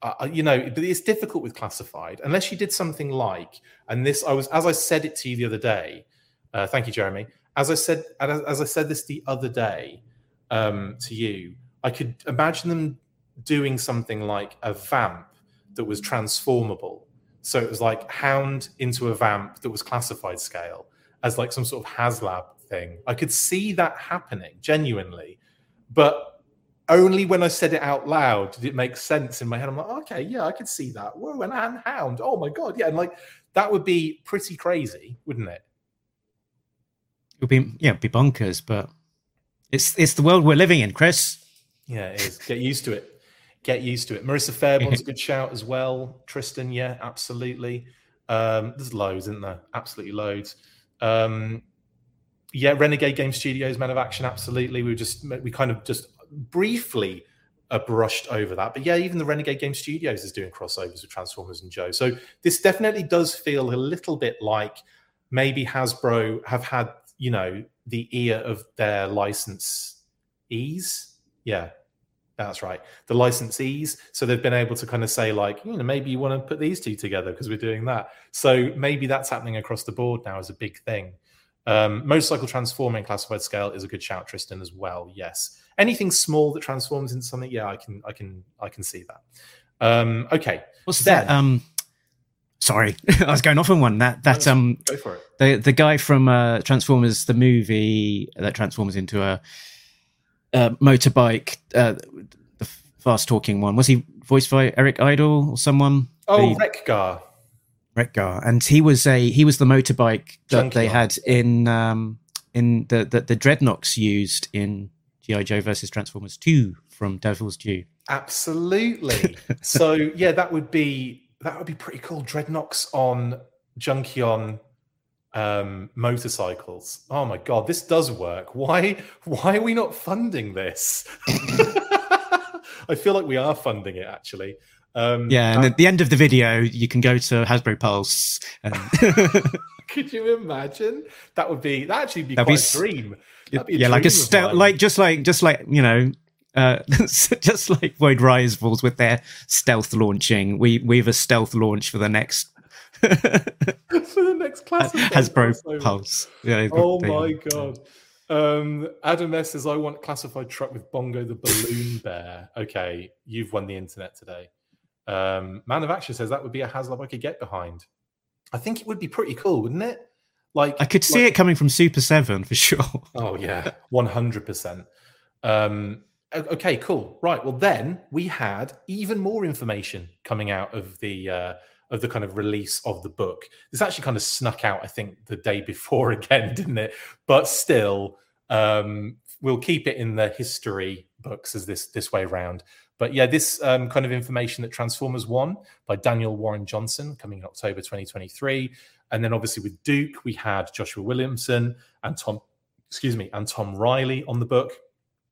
Speaker 2: uh, you know, but it's difficult with classified unless you did something like, and this I was as I said it to you the other day. Uh, thank you, Jeremy. As I said, as, as I said this the other day um, to you, I could imagine them doing something like a vamp that was transformable. So it was like Hound into a vamp that was classified scale as like some sort of HasLab thing. I could see that happening genuinely, but only when I said it out loud did it make sense in my head. I'm like, okay, yeah, I could see that. Whoa, an Anne Hound. Oh my god, yeah, and like that would be pretty crazy, wouldn't it?
Speaker 1: It would be yeah, be bonkers, but it's it's the world we're living in, Chris.
Speaker 2: Yeah, it is. Get used to it. Get used to it. Marissa Faireborn's a good shout as well. Tristan, yeah, absolutely. Um, there's loads, isn't there? Absolutely loads. Um, yeah, Renegade Game Studios, Man of Action, absolutely. We were just we kind of just briefly uh, brushed over that, but yeah, even the Renegade Game Studios is doing crossovers with Transformers and Joe. So this definitely does feel a little bit like maybe Hasbro have had you know the ear of their licensees. Yeah, that's right. The licensees. So they've been able to kind of say, like, you know, maybe you want to put these two together because we're doing that. So maybe that's happening across the board now as a big thing. Um, motorcycle transforming classified scale is a good shout, Tristan, as well. Yes. Anything small that transforms into something, yeah, I can, I can, I can see that. Um, okay.
Speaker 1: What's
Speaker 2: Then-
Speaker 1: that? Um, sorry, I was going off on one. That that um
Speaker 2: Go for it.
Speaker 1: the the guy from uh, Transformers the movie that transforms into a, a motorbike, uh, the fast talking one. Was he voiced by Eric Idle or someone?
Speaker 2: Oh,
Speaker 1: The-
Speaker 2: Wreck-Gar.
Speaker 1: Wreck-Gar, and he was a he was the motorbike that they had in um in the the, the Dreadnoks used in GI Joe versus Transformers Two from Devil's Due.
Speaker 2: Absolutely. so yeah, that would be that would be pretty cool. Dreadnoks on Junkion um, motorcycles. Oh my god, this does work. Why why are we not funding this? I feel like we are funding it actually. Um,
Speaker 1: Yeah, and at the end of the video, you can go to Hasbro Pulse. And
Speaker 2: could you imagine? That would be that actually be
Speaker 1: That'd be
Speaker 2: quite
Speaker 1: s-
Speaker 2: a dream. That'd be a
Speaker 1: yeah, like a stealth, like just like just like you know, uh, just like Void Rivals with their stealth launching. We we have a stealth launch for the next
Speaker 2: for the next class.
Speaker 1: Hasbro Pulse. Yeah,
Speaker 2: Oh
Speaker 1: they-
Speaker 2: my god. Um, Adam S says, I want classified truck with Bongo the balloon bear. Okay, you've won the internet today. Um, Man of Action says that would be a HasLab I could get behind. I think it would be pretty cool, wouldn't it? Like
Speaker 1: I could see it coming from Super Seven for sure.
Speaker 2: Oh yeah, one hundred percent. Um, okay, cool. Right. Well, then we had even more information coming out of the uh, of the kind of release of the book. This actually kind of snuck out, I think, the day before again, didn't it? But still, um, we'll keep it in the history books as this this way around. But yeah, this um, kind of information that Transformers One by Daniel Warren Johnson coming in October 2023, and then obviously with Duke we had Joshua Williamson and Tom, excuse me, and Tom Reilly on the book,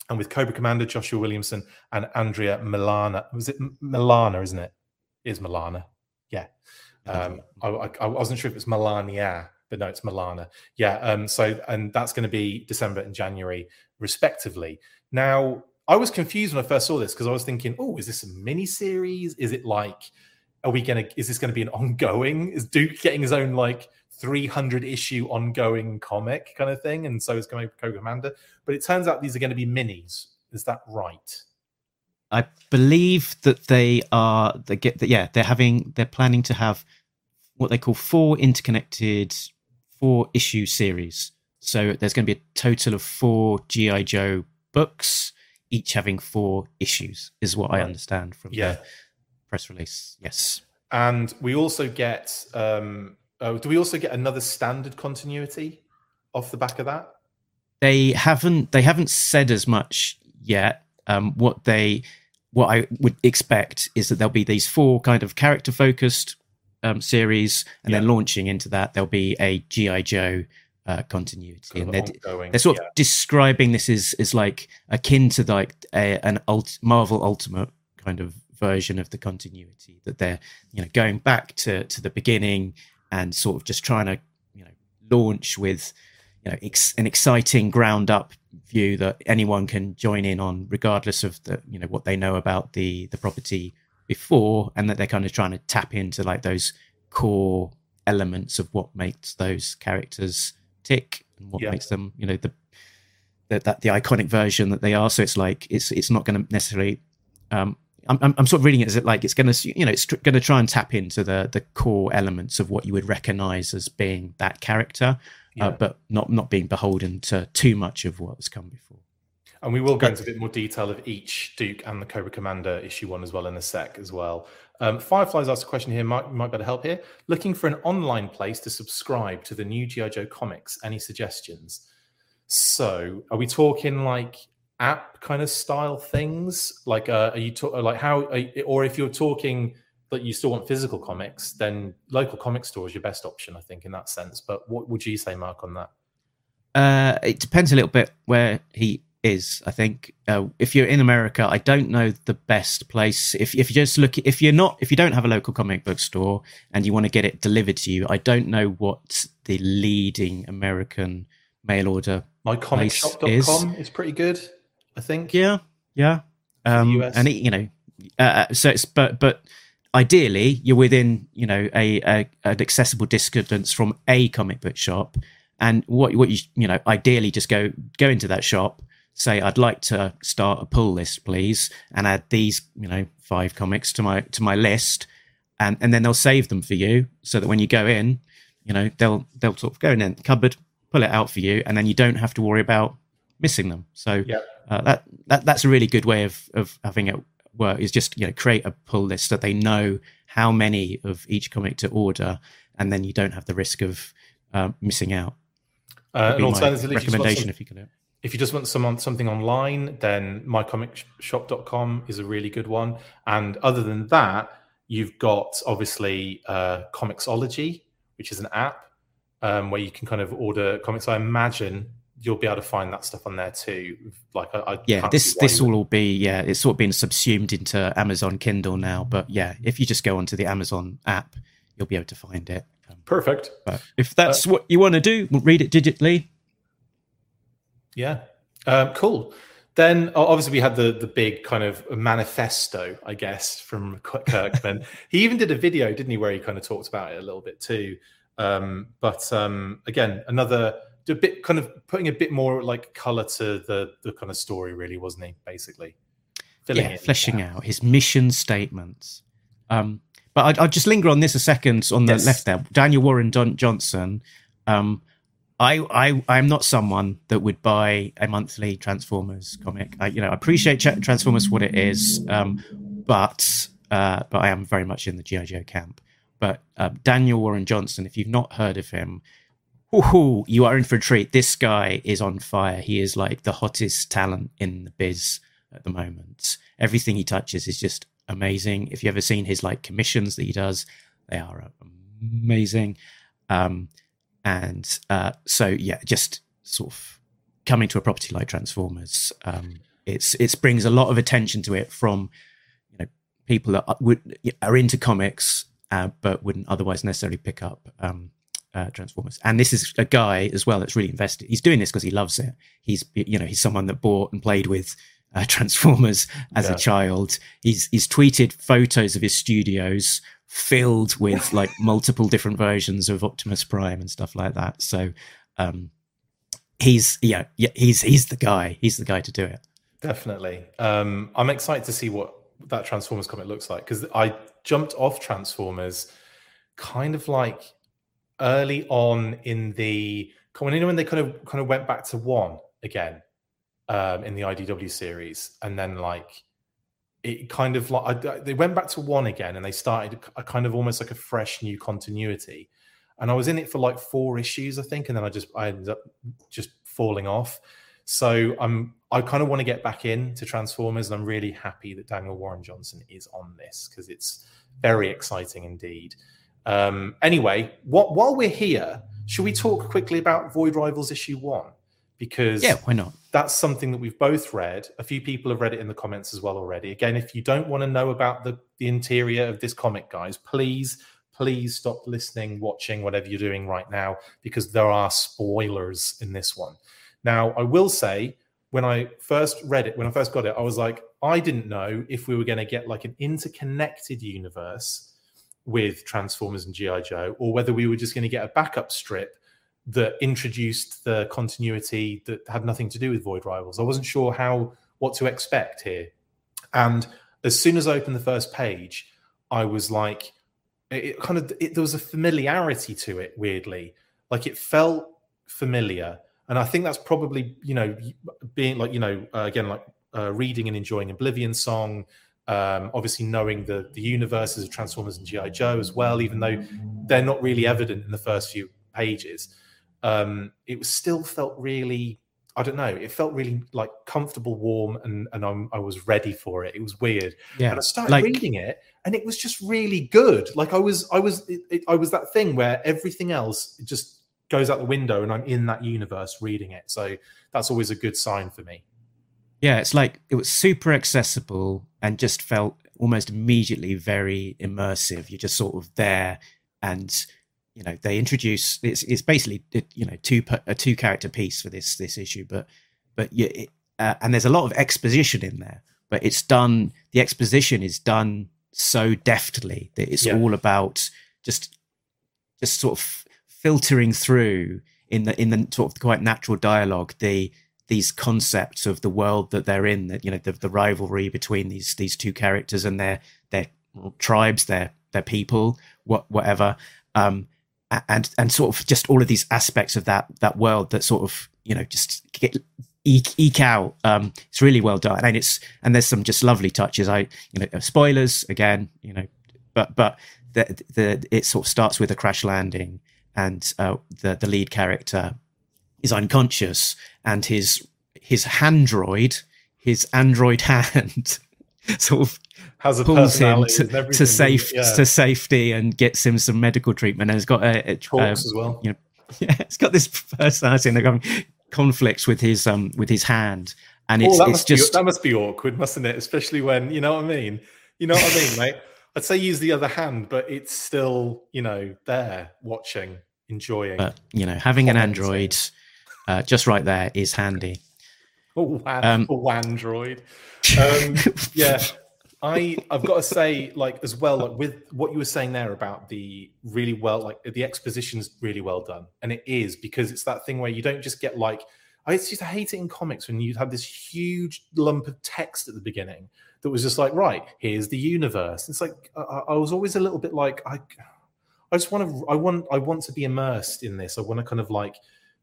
Speaker 2: and with Cobra Commander Joshua Williamson and Andrea Milana. Was it Milana? Isn't it? it is Milana? Yeah. Um, I, I, I, wasn't sure if it's Melania, but no, it's Milana. Yeah. Um, so and that's going to be December and January respectively. Now I was confused when I first saw this because I was thinking, oh, is this a mini series? Is it like, are we going to, is this going to be an ongoing? Is Duke getting his own like 300 issue ongoing comic kind of thing? And so it's going to be Cobra Commander. But it turns out these are going to be minis. Is that right?
Speaker 1: I believe that they are, they get, yeah, they're having, they're planning to have what they call four interconnected, four issue series. So there's going to be a total of four G.I. Joe books each having four issues, is what. I understand from yeah. the press release. Yes.
Speaker 2: And we also get, um, oh, do we also get another standard continuity off the back of that?
Speaker 1: They haven't. They haven't said as much yet. Um, what they, what I would expect is that there'll be these four kind of character focused um, series, and yeah. then launching into that there'll be a GI Joe uh, continuity, and they're, they're sort of describing this as is like akin to like a, an ult- Marvel Ultimate kind of version of the continuity that they're you know going back to to the beginning and sort of just trying to you know launch with you know ex- an exciting ground up view that anyone can join in on regardless of the you know what they know about the the property before and that they're kind of trying to tap into like those core elements of what makes those characters tick and what yeah. makes them, you know, the, the that the iconic version that they are. So it's like it's it's not going to necessarily. Um, I'm, I'm, sort of reading it as it like it's going to you know it's going to try and tap into the the core elements of what you would recognize as being that character, uh, yeah. uh, but not not being beholden to too much of what's come before.
Speaker 2: And we will go into a bit more detail of each Duke and the Cobra Commander issue one as well in a sec as well. Um, Fireflies asked a question here, might, might better help here. Looking for an online place to subscribe to the new G.I. Joe comics. Any suggestions? So, are we talking like app kind of style things? Like, uh, are you talk, like how, you, or if you're talking that you still want physical comics, then local comic store is your best option, I think, in that sense. But what would you say, Mark, on that?
Speaker 1: Uh, it depends a little bit where he is. I think uh, if you're in America, I don't know the best place. If if you just look, if you're not, if you don't have a local comic book store and you want to get it delivered to you, I don't know what the leading American mail order
Speaker 2: mycomicshop.com is. is pretty good. I think.
Speaker 1: Yeah, yeah. Um, and it, you know, uh, uh, so it's but but ideally you're within you know a, a an accessible distance from a comic book shop and what what you you know ideally just go go into that shop say I'd like to start a pull list, please, and add these, you know, five comics to my to my list, and and then they'll save them for you, so that when you go in, you know, they'll they'll sort of go in the cupboard, pull it out for you, and then you don't have to worry about missing them. So
Speaker 2: yeah.
Speaker 1: uh, that that that's a really good way of of having it work. Is just you know create a pull list so that they know how many of each comic to order, and then you don't have the risk of uh, missing out.
Speaker 2: Uh, an alternative recommendation if you can if you just want some something online, then mycomicshop.com is a really good one. And other than that, you've got obviously uh, Comixology, which is an app um, where you can kind of order comics. I imagine you'll be able to find that stuff on there too. Like, I, I
Speaker 1: yeah, this this will all be yeah, it's sort of been subsumed into Amazon Kindle now. But yeah, if you just go onto the Amazon app, you'll be able to find it.
Speaker 2: Perfect.
Speaker 1: If that's uh, what you want to do, read it digitally
Speaker 2: yeah. Um, cool. Then obviously we had the the big kind of manifesto, I guess, from Kirkman. he even did a video, didn't he, where he kind of talked about it a little bit too. Um, but um, again, another a bit kind of putting a bit more like color to the the kind of story, really, wasn't he? Basically,
Speaker 1: Filling yeah, fleshing out. out his mission statements. Um, but I'd, I'd, just linger on this a second on the yes. left there. Daniel Warren Don- Johnson. Um, I, I I'm not someone that would buy a monthly Transformers comic. I, you know, I appreciate Transformers what it is, um, but uh, but I am very much in the GI Joe camp. but uh, Daniel Warren Johnson, if you've not heard of him, whoo, you are in for a treat. This guy is on fire. He is like the hottest talent in the biz at the moment. Everything he touches is just amazing. If you've ever seen his like commissions that he does, they are amazing. Um, and uh, so yeah, just sort of coming to a property like Transformers, um, it's it brings a lot of attention to it from you know people that are, would, are into comics uh, but wouldn't otherwise necessarily pick up um, uh, Transformers. And this is a guy as well that's really invested. He's doing this because he loves it. He's you know he's someone that bought and played with uh, Transformers as yeah. a child. He's he's tweeted photos of his studios filled with like multiple different versions of Optimus Prime and stuff like that. So um, he's yeah, yeah he's he's the guy. He's the guy to do it.
Speaker 2: Definitely. Um, I'm excited to see what that Transformers comic looks like because I jumped off Transformers kind of like early on in the when you know when they kind of kind of went back to one again um, in the IDW series, and then like it kind of like I, they went back to one again, and they started a kind of almost like a fresh new continuity. And I was in it for like four issues, I think, and then I just I ended up just falling off. So I'm I kind of want to get back into Transformers, and I'm really happy that Daniel Warren Johnson is on this because it's very exciting indeed. Um, anyway, what, while we're here, should we talk quickly about Void Rivals issue one? Because
Speaker 1: yeah, why not?
Speaker 2: That's something that we've both read. A few people have read it in the comments as well already. Again, if you don't want to know about the, the interior of this comic, guys, please, please stop listening, watching, whatever you're doing right now, because there are spoilers in this one. Now, I will say, when I first read it, when I first got it, I was like, I didn't know if we were going to get like an interconnected universe with Transformers and G.I. Joe, or whether we were just going to get a backup strip that introduced the continuity that had nothing to do with Void Rivals. I wasn't sure how what to expect here. And as soon as I opened the first page, I was like, it kind of it, there was a familiarity to it. Weirdly, like it felt familiar, and I think that's probably you know being like you know uh, again like uh, reading and enjoying Oblivion Song. Um, obviously, knowing the the universes of Transformers and GI Joe as well, even though they're not really evident in the first few pages um, it was still felt really I don't know. It felt really like comfortable, warm, and and I'm, i was ready for it. It was weird. Yeah. And I started like, reading it, and it was just really good. Like I was, I was, it, it, I was that thing where everything else just goes out the window, and I'm in that universe reading it. So that's always a good sign for me.
Speaker 1: Yeah, it's like it was super accessible and just felt almost immediately very immersive. You're just sort of there, and you know they introduce it's it's basically you know two a two character piece for this this issue but but yeah it, uh, and there's a lot of exposition in there but it's done the exposition is done so deftly that it's yeah. all about just just sort of filtering through in the in the sort of quite natural dialogue the these concepts of the world that they're in that you know the, the rivalry between these these two characters and their their tribes their their people what whatever um and and sort of just all of these aspects of that that world that sort of you know just get, eke, eke out. Um, it's really well done, and it's and there's some just lovely touches. I you know spoilers again, you know, but but the the it sort of starts with a crash landing, and uh, the the lead character is unconscious, and his his handroid, his android hand, sort of
Speaker 2: has a
Speaker 1: pulls him to, to safe yeah. to safety and gets him some medical treatment and has got a, a
Speaker 2: uh, as well.
Speaker 1: You know, yeah, it's got this personality and they're conflicts with his um with his hand, and it's, oh, it's just
Speaker 2: be, that must be awkward, mustn't it? Especially when you know what I mean. You know what I mean, mate. I'd say use the other hand, but it's still you know there watching, enjoying. But
Speaker 1: you know, having an android uh, just right there is handy.
Speaker 2: Oh, um, oh android. Um, yeah, I I've got to say, like as well, like with what you were saying there about the really well, like the exposition's really well done, and it is because it's that thing where you don't just get like I to hate it in comics when you'd have this huge lump of text at the beginning that was just like, right, here's the universe. It's like I, I was always a little bit like I, I just want to, I want, I want to be immersed in this. I want to kind of like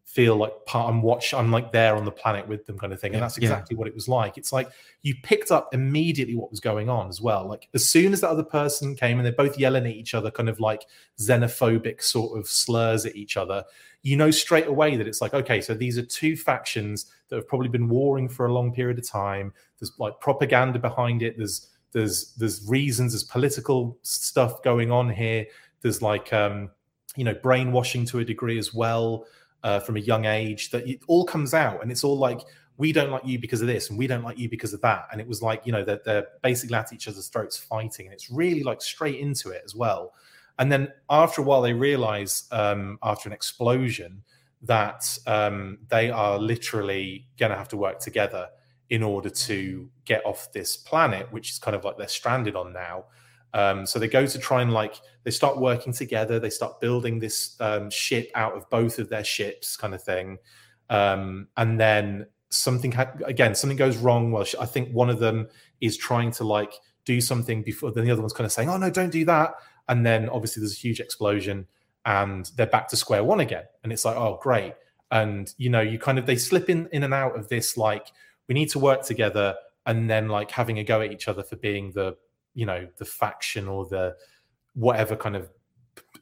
Speaker 2: feel like part I'm watch I'm like there on the planet with them kind of thing. And that's exactly yeah. what it was like. It's like you picked up immediately what was going on as well. Like as soon as that other person came and they're both yelling at each other, kind of like xenophobic sort of slurs at each other, you know straight away that it's like, okay, so these are two factions that have probably been warring for a long period of time. There's like propaganda behind it. There's there's there's reasons, there's political stuff going on here. There's like um, you know, brainwashing to a degree as well uh, from a young age that it all comes out and it's all like we don't like you because of this and we don't like you because of that. And it was like you know they're, they're basically at each other's throats fighting and it's really like straight into it as well. And then after a while they realize um, after an explosion that um, they are literally going to have to work together in order to get off this planet which is kind of like they're stranded on now um, so they go to try and like they start working together. They start building this um, ship out of both of their ships, kind of thing. Um, and then something again, something goes wrong. Well, I think one of them is trying to like do something before. Then the other one's kind of saying, "Oh no, don't do that." And then obviously there's a huge explosion, and they're back to square one again. And it's like, "Oh great!" And you know, you kind of they slip in in and out of this like we need to work together, and then like having a go at each other for being the you know the faction or the whatever kind of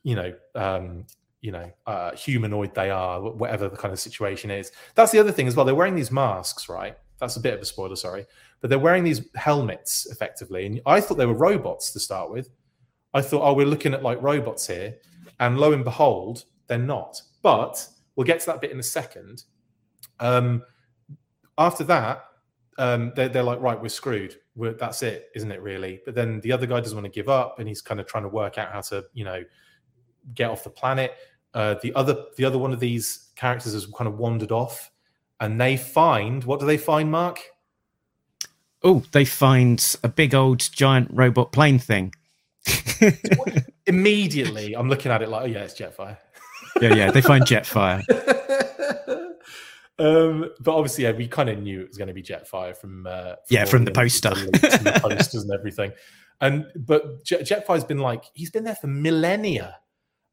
Speaker 2: you know um you know uh humanoid they are whatever the kind of situation is. That's the other thing as well they're wearing these masks right? That's a bit of a spoiler sorry. But they're wearing these helmets effectively and i thought they were robots to start with. I thought oh we're looking at like robots here and lo and behold they're not. But we'll get to that bit in a second. Um after that um, they're, they're like, right, we're screwed. We're, that's it, isn't it? Really? But then the other guy doesn't want to give up, and he's kind of trying to work out how to, you know, get off the planet. Uh, the other, the other one of these characters has kind of wandered off, and they find what do they find, Mark?
Speaker 1: Oh, they find a big old giant robot plane thing.
Speaker 2: Immediately, I'm looking at it like, oh yeah, it's Jetfire.
Speaker 1: yeah, yeah, they find Jetfire.
Speaker 2: Um, but obviously, yeah, we kind of knew it was going to be Jetfire from, uh, from
Speaker 1: yeah, from the poster,
Speaker 2: the posters and everything. And but Jet, Jetfire's been like he's been there for millennia,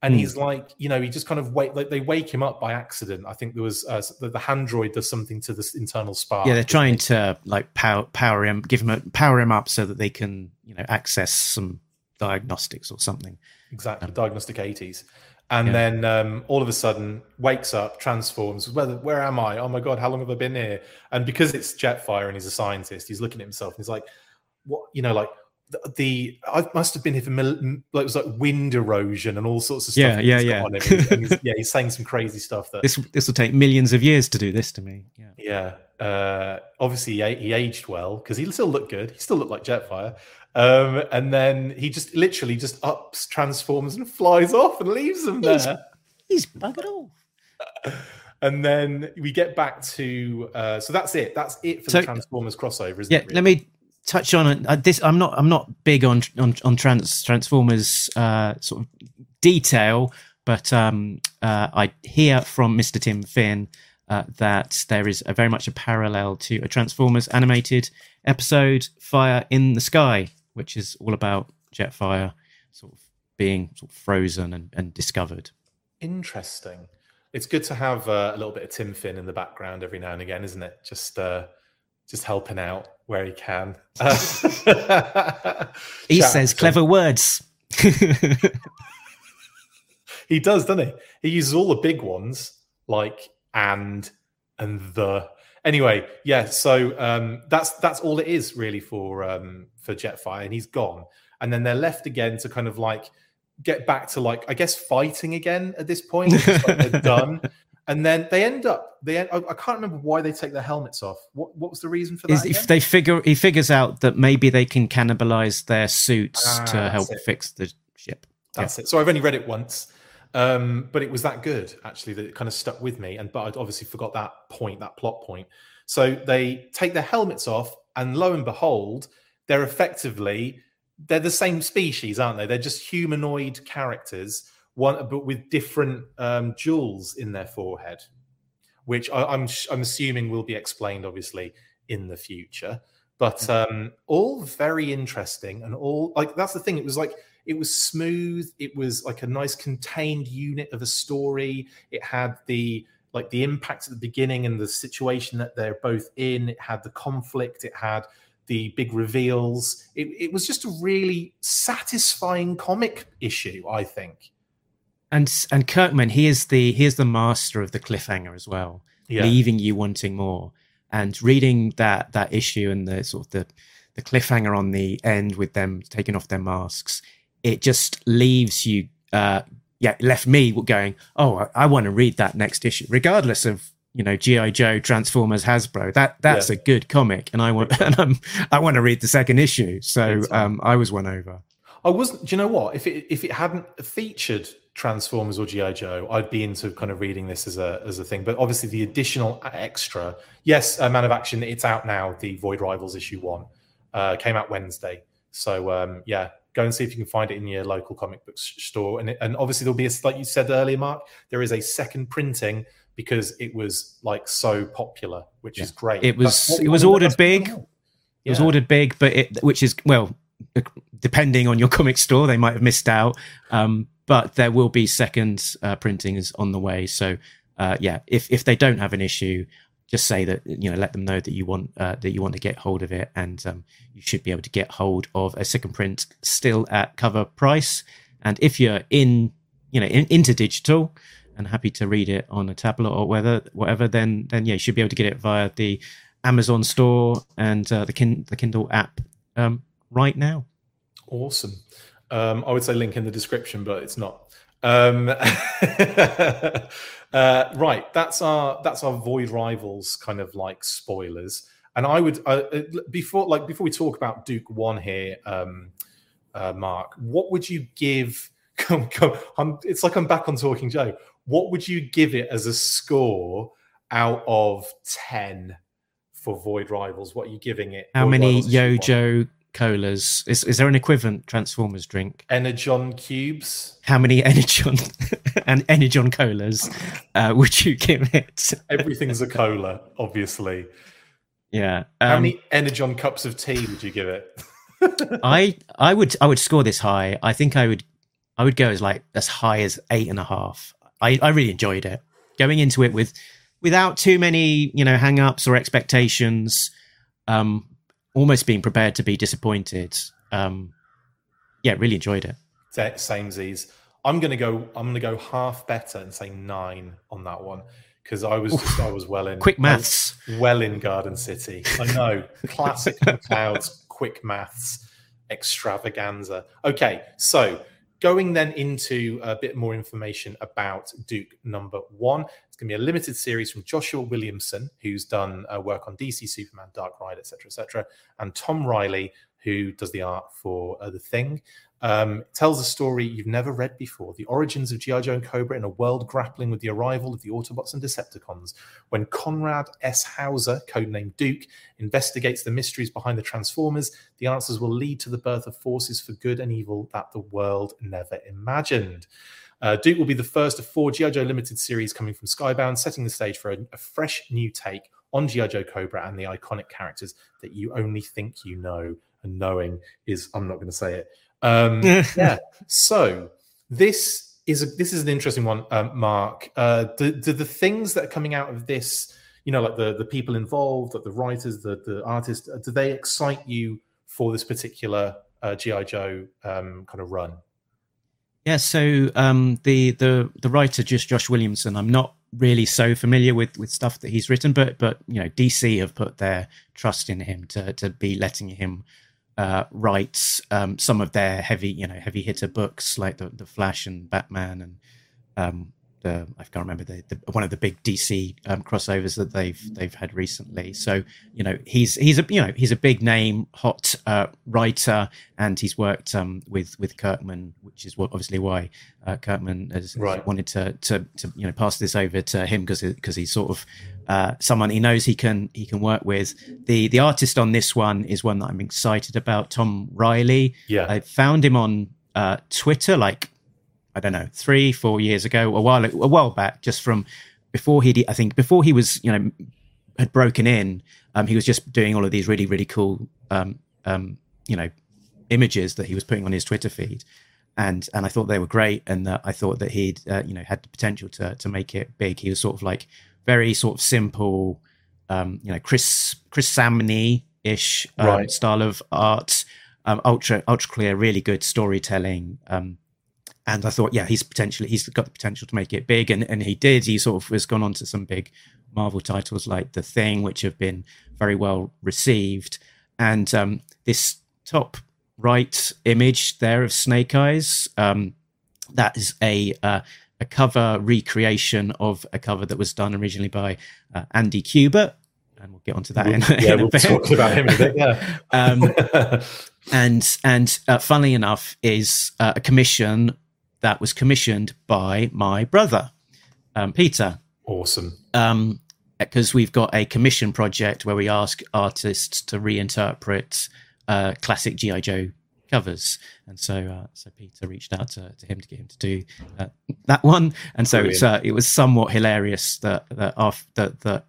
Speaker 2: and mm. he's like you know he just kind of wait like they wake him up by accident. I think there was uh, the, the hand droid does something to this internal spark.
Speaker 1: Yeah, they're trying to like power power him, give him a, power him up so that they can you know access some diagnostics or something.
Speaker 2: Exactly, um, diagnostic eighties and yeah. then um, all of a sudden wakes up, transforms. Where, where am I? Oh my god, how long have I been here? And because it's Jetfire and he's a scientist, he's looking at himself and he's like, "What? You know, like the, the I must have been here for mil- like it was like wind erosion and all sorts of
Speaker 1: stuff. Yeah, yeah, yeah.
Speaker 2: And he's, yeah, he's saying some crazy stuff that
Speaker 1: this this will take millions of years to do this to me. Yeah,
Speaker 2: yeah. Uh, obviously, he, he aged well because he still looked good. He still looked like Jetfire. Um, and then he just literally just ups, transforms, and flies off and leaves them there.
Speaker 1: He's, he's buggered off.
Speaker 2: and then we get back to uh, so that's it. That's it for so, the Transformers crossover, isn't
Speaker 1: yeah,
Speaker 2: it? Really?
Speaker 1: Let me touch on uh, this. I'm not. I'm not big on on, on trans, Transformers uh, sort of detail, but um, uh, I hear from Mr. Tim Finn uh, that there is a very much a parallel to a Transformers animated episode, Fire in the Sky, which is all about Jetfire sort of being sort of frozen and, and discovered.
Speaker 2: Interesting. It's good to have uh, a little bit of Tim Finn in the background every now and again, isn't it? Just uh, just helping out where he can.
Speaker 1: he says clever words.
Speaker 2: he does, doesn't he? He uses all the big ones like and and the anyway, yeah. So um, that's that's all it is really for um, for Jetfire, and he's gone. And then they're left again to kind of like get back to like I guess fighting again at this point. Like they're done. And then they end up. They end, I, I, can't remember why they take their helmets off. What what was the reason for that? Is
Speaker 1: if they figure he figures out that maybe they can cannibalize their suits ah, to help fix the ship.
Speaker 2: That's yeah. it. So I've only read it once. Um, but it was that good actually that it kind of stuck with me. And but I'd obviously forgot that point, that plot point. So they take their helmets off, and lo and behold, they're effectively they're the same species, aren't they? They're just humanoid characters, one but with different um, jewels in their forehead, which I, I'm I'm assuming will be explained obviously in the future. But hmm. um, all very interesting and all like that's the thing. It was like it was smooth. It was like a nice contained unit of a story. It had the like the impact at the beginning and the situation that they're both in. It had the conflict. It had the big reveals. It, it was just a really satisfying comic issue, I think.
Speaker 1: And and Kirkman, he is the he is the master of the cliffhanger as well, yeah. leaving you wanting more. And reading that that issue and the sort of the the cliffhanger on the end with them taking off their masks, it just leaves you uh, yeah, left me going, oh, I, I want to read that next issue, regardless of you know GI Joe, Transformers, Hasbro. That that's yeah. a good comic, and I want and I'm, I want to read the second issue. So um, I was won over.
Speaker 2: I wasn't. Do you know what? If it if it hadn't featured Transformers or GI Joe, I'd be into kind of reading this as a as a thing. But obviously, the additional extra, yes, a Man of Action, it's out now. The Void Rivals issue one uh, came out Wednesday. So um, yeah, go and see if you can find it in your local comic book store. And, it, and obviously, there'll be a, like you said earlier, Mark, there is a second printing because it was like so popular, which yeah. is great.
Speaker 1: It was it was ordered big. Yeah. It was ordered big, but it which is well, depending on your comic store, they might have missed out. Um, but there will be second uh, printings on the way. So uh, yeah, if if they don't have an issue, just say that you know let them know that you want uh, that you want to get hold of it and um, you should be able to get hold of a second print still at cover price. And if you're in you know in, into digital and happy to read it on a tablet or whether whatever then then yeah you should be able to get it via the amazon store and uh, the, the kindle app um, right now.
Speaker 2: Awesome. Um, i would say link in the description but it's not um, Uh, right, that's our that's our Void Rivals kind of like spoilers. And I would uh, uh before like before we talk about Duke One here, um, uh, Mark, what would you give? Come, come, I'm, it's like I'm back on Talking Joe. What would you give it as a score out of ten for Void Rivals? What are you giving it?
Speaker 1: How Void many Yojo colas. Is is there an equivalent Transformers drink?
Speaker 2: Energon cubes.
Speaker 1: How many Energon and Energon colas uh, would you give it?
Speaker 2: Everything's a cola, obviously.
Speaker 1: Yeah.
Speaker 2: Um, How many Energon cups of tea would you give it?
Speaker 1: I I would I would score this high. I think I would I would go as like as high as eight and a half. I, I really enjoyed it. Going into it with without too many, you know, hang ups or expectations. Um, almost being prepared to be disappointed. Um, yeah, really enjoyed it.
Speaker 2: Same Z's. I'm gonna go. I'm gonna go half better and say nine on that one because I was just, I was well in
Speaker 1: quick maths.
Speaker 2: Well in Garden City. I know classic clouds. quick maths extravaganza. Okay, so going then into a bit more information about Duke number one. Going to be a limited series from Joshua Williamson, who's done uh, work on DC, Superman, Dark Ride, etc., etc., and Tom Reilly, who does the art for uh, The Thing. Um, tells a story you've never read before the origins of G.I. Joe and Cobra in a world grappling with the arrival of the Autobots and Decepticons. When Conrad S. Hauser, codenamed Duke, investigates the mysteries behind the Transformers, the answers will lead to the birth of forces for good and evil that the world never imagined. Uh, Duke will be the first of four G.I. Joe limited series coming from Skybound, setting the stage for a, a fresh new take on G.I. Joe Cobra and the iconic characters that you only think you know. And knowing is, I'm not going to say it, um, yeah. So this is a, this is an interesting one, um, Mark. Uh, do, do, the things that are coming out of this, you know, like the the people involved, like the writers, the the artists, uh, do they excite you for this particular uh, GI Joe um, kind of run?
Speaker 1: Yeah. So um, the the the writer, just Josh Williamson, I'm not really so familiar with with stuff that he's written, but but you know, DC have put their trust in him to to be letting him uh, writes um, some of their heavy, you know, heavy hitter books like the, the Flash and Batman and um, the I can't remember the, the, one of the big DC um, crossovers that they've they've had recently. So you know he's he's a you know he's a big name, hot uh, writer, and he's worked um, with with Kirkman, which is what obviously why uh, Kirkman has, right. wanted to, to to you know pass this over to him because because he's sort of uh, someone he knows he can he can work with. The the artist on this one is one that I'm excited about, Tom Reilly.
Speaker 2: Yeah,
Speaker 1: I found him on uh, Twitter like I don't know, three, four years ago, a while a while back, just from before he, I think, before he was, you know, had broken in, um, he was just doing all of these really, really cool, um, um, you know, images that he was putting on his Twitter feed. and and I thought they were great, and that I thought that he'd uh, you know had the potential to to make it big. He was sort of like very sort of simple, um, you know, Chris Chris Samnee ish um, right. style of art, um, ultra ultra clear, really good storytelling. Um, and I thought, yeah, he's potentially he's got the potential to make it big, and and he did. He sort of has gone on to some big Marvel titles like The Thing, which have been very well received, and um, this top right image there of Snake Eyes. Um, that is a uh, a cover recreation of a cover that was done originally by uh, Andy Kubert, and we'll get onto that
Speaker 2: we'll,
Speaker 1: in,
Speaker 2: yeah,
Speaker 1: in
Speaker 2: we'll
Speaker 1: bit.
Speaker 2: talk about him a bit. Yeah.
Speaker 1: um, and and uh, funnily enough, is uh, a commission that was commissioned by my brother, um, Peter.
Speaker 2: Awesome.
Speaker 1: Um, because we've got a commission project where we ask artists to reinterpret uh, classic GI Joe covers, and so uh, so Peter reached out to, to him to get him to do uh, that one, and so it's uh, it was somewhat hilarious that that that that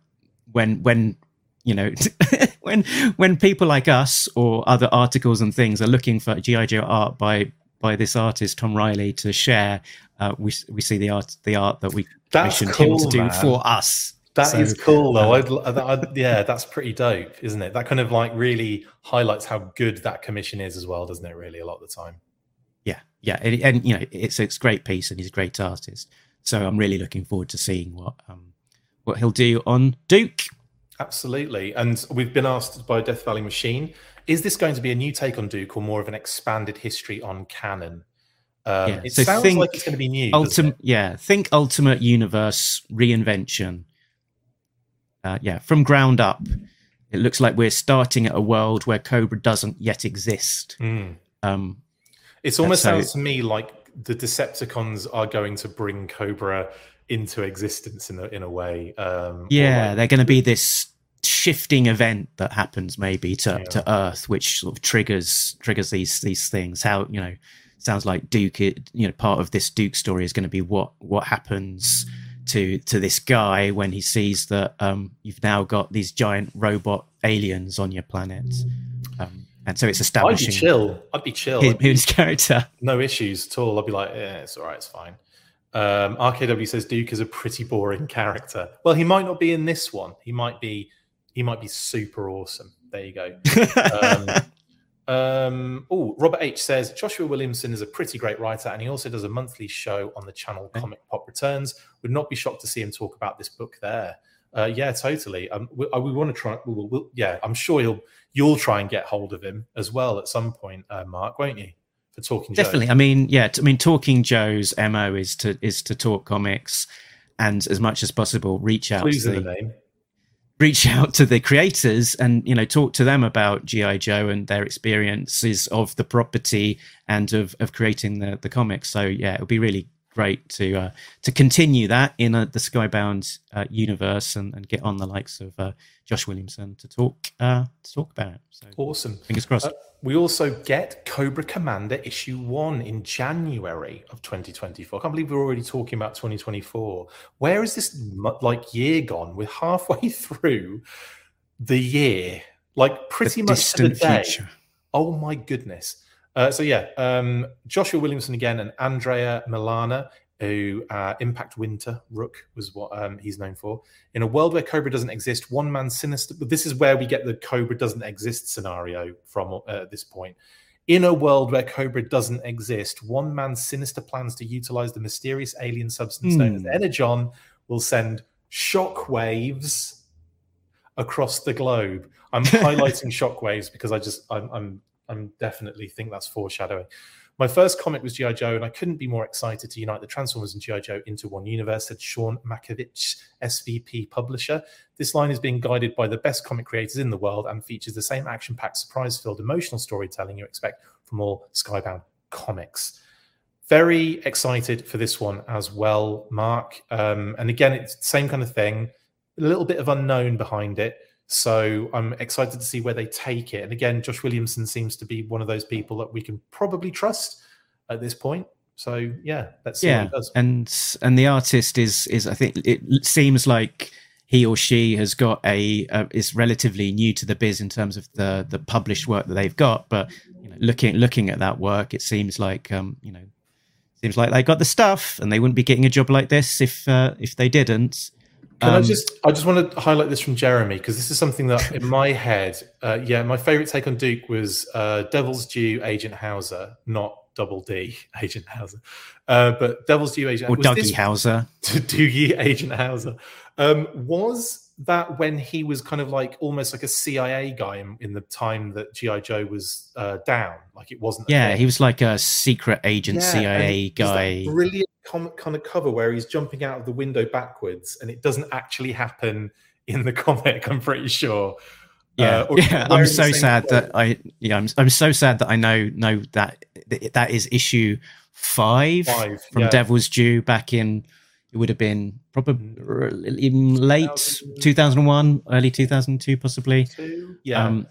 Speaker 1: when when you know when when people like us or other articles and things are looking for GI Joe art by by this artist Tom Reilly to share, uh, we we see the art the art that we commissioned cool, him to do man. for us.
Speaker 2: That so, is cool, though. Um, I'd, I'd, yeah, that's pretty dope, isn't it? That kind of like really highlights how good that commission is as well, doesn't it? Really, a lot of the time.
Speaker 1: Yeah, yeah, and, and you know, it's it's a great piece, and he's a great artist. So I'm really looking forward to seeing what um what he'll do on Duke.
Speaker 2: Absolutely, and we've been asked by Death Valley Machine: Is this going to be a new take on Duke, or more of an expanded history on canon? Um, yeah, it so sounds think like it's going to be new.
Speaker 1: Ultimate, yeah. Think Ultimate Universe reinvention uh, yeah, from ground up. It looks like we're starting at a world where Cobra doesn't yet exist.
Speaker 2: Mm. Um, it almost sounds to me like the Decepticons are going to bring Cobra into existence in a, in a way. Um,
Speaker 1: yeah, like, they're going to be this shifting event that happens maybe to, yeah. to Earth, which sort of triggers triggers these these things. How you know sounds like Duke. it, You know, part of this Duke story is going to be what what happens to to this guy when he sees that um, you've now got these giant robot aliens on your planet. Um, and so it's establishing.
Speaker 2: I'd be chill. I'd be chill.
Speaker 1: His, his character.
Speaker 2: No issues at all. I'd be like, yeah, it's all right. It's fine. Um, RKW says Duke is a pretty boring character. Well, he might not be in this one. He might be. He might be super awesome. There you go. Um, um, oh, Robert H says Joshua Williamson is a pretty great writer, and he also does a monthly show on the channel Comic Pop Returns. Would not be shocked to see him talk about this book there. Uh, yeah, totally. Um, we, uh, we want to try. We'll, we'll, yeah, I'm sure you'll you'll try and get hold of him as well at some point, uh, Mark, won't you? For talking,
Speaker 1: definitely. Joe. I mean, yeah. I mean, talking Joe's mo is to is to talk comics, and as much as possible, reach out.
Speaker 2: Clues to the, the name
Speaker 1: reach out to the creators and you know talk to them about gi joe and their experiences of the property and of, of creating the, the comics. So yeah it would be really great to uh, to continue that in uh, the skybound uh, universe and, and get on the likes of uh, josh williamson to talk uh, to talk about it so
Speaker 2: awesome
Speaker 1: fingers crossed uh,
Speaker 2: we also get Cobra Commander issue one in January of 2024. I can't believe we're already talking about 2024. Where is this like year gone? We're halfway through the year, like pretty the much to the day. Future. Oh my goodness. Uh, so yeah, um, Joshua Williamson again and Andrea Milana who uh, Impact Winter Rook was what um, he's known for. In a world where Cobra doesn't exist, one man sinister. But this is where we get the Cobra doesn't exist scenario from uh, at this point. In a world where Cobra doesn't exist, one man's sinister plans to utilize the mysterious alien substance mm. known as hmm. Energon will send shockwaves across the globe. I'm highlighting shockwaves because I just I'm I'm, I'm definitely think that's foreshadowing. My first comic was G.I. Joe, and I couldn't be more excited to unite the Transformers and G.I. Joe into one universe, said Sean Mackiewicz, SVP publisher. This line is being guided by the best comic creators in the world and features the same action packed, surprise filled, emotional storytelling you expect from all Skybound comics. Very excited for this one as well, Mark. Um, and again, it's the same kind of thing, a little bit of unknown behind it so I'm excited to see where they take it. And again, Josh Williamson seems to be one of those people that we can probably trust at this point. So yeah, let's see yeah.
Speaker 1: And and the artist is is I think it seems like he or she has got a uh, is relatively new to the biz in terms of the the published work that they've got. But you know, looking looking at that work, it seems like um, you know seems like they got the stuff, and they wouldn't be getting a job like this if uh, if they didn't.
Speaker 2: Can um, I just? I just want to highlight this from Jeremy because this is something that, in my head, uh, yeah, my favorite take on Duke was uh, Devil's Due Agent Hauser, not Double D Agent Hauser, uh, but Devil's Due Agent
Speaker 1: or Dougie this, Hauser,
Speaker 2: Dougie Agent Hauser. Um, was that when he was kind of like almost like a CIA guy in, in the time that GI Joe was uh, down? Like it wasn't.
Speaker 1: Yeah, he was like a secret agent yeah, CIA guy.
Speaker 2: brilliant kind of cover where he's jumping out of the window backwards, and it doesn't actually happen in the comic. I'm pretty sure.
Speaker 1: Yeah, uh, yeah. I'm so sad that I yeah I'm I'm so sad that I know know that that is issue five, five from yeah. Devil's Due back in it would have been probably in late 2001, early 2002, possibly.
Speaker 2: Yeah. Um,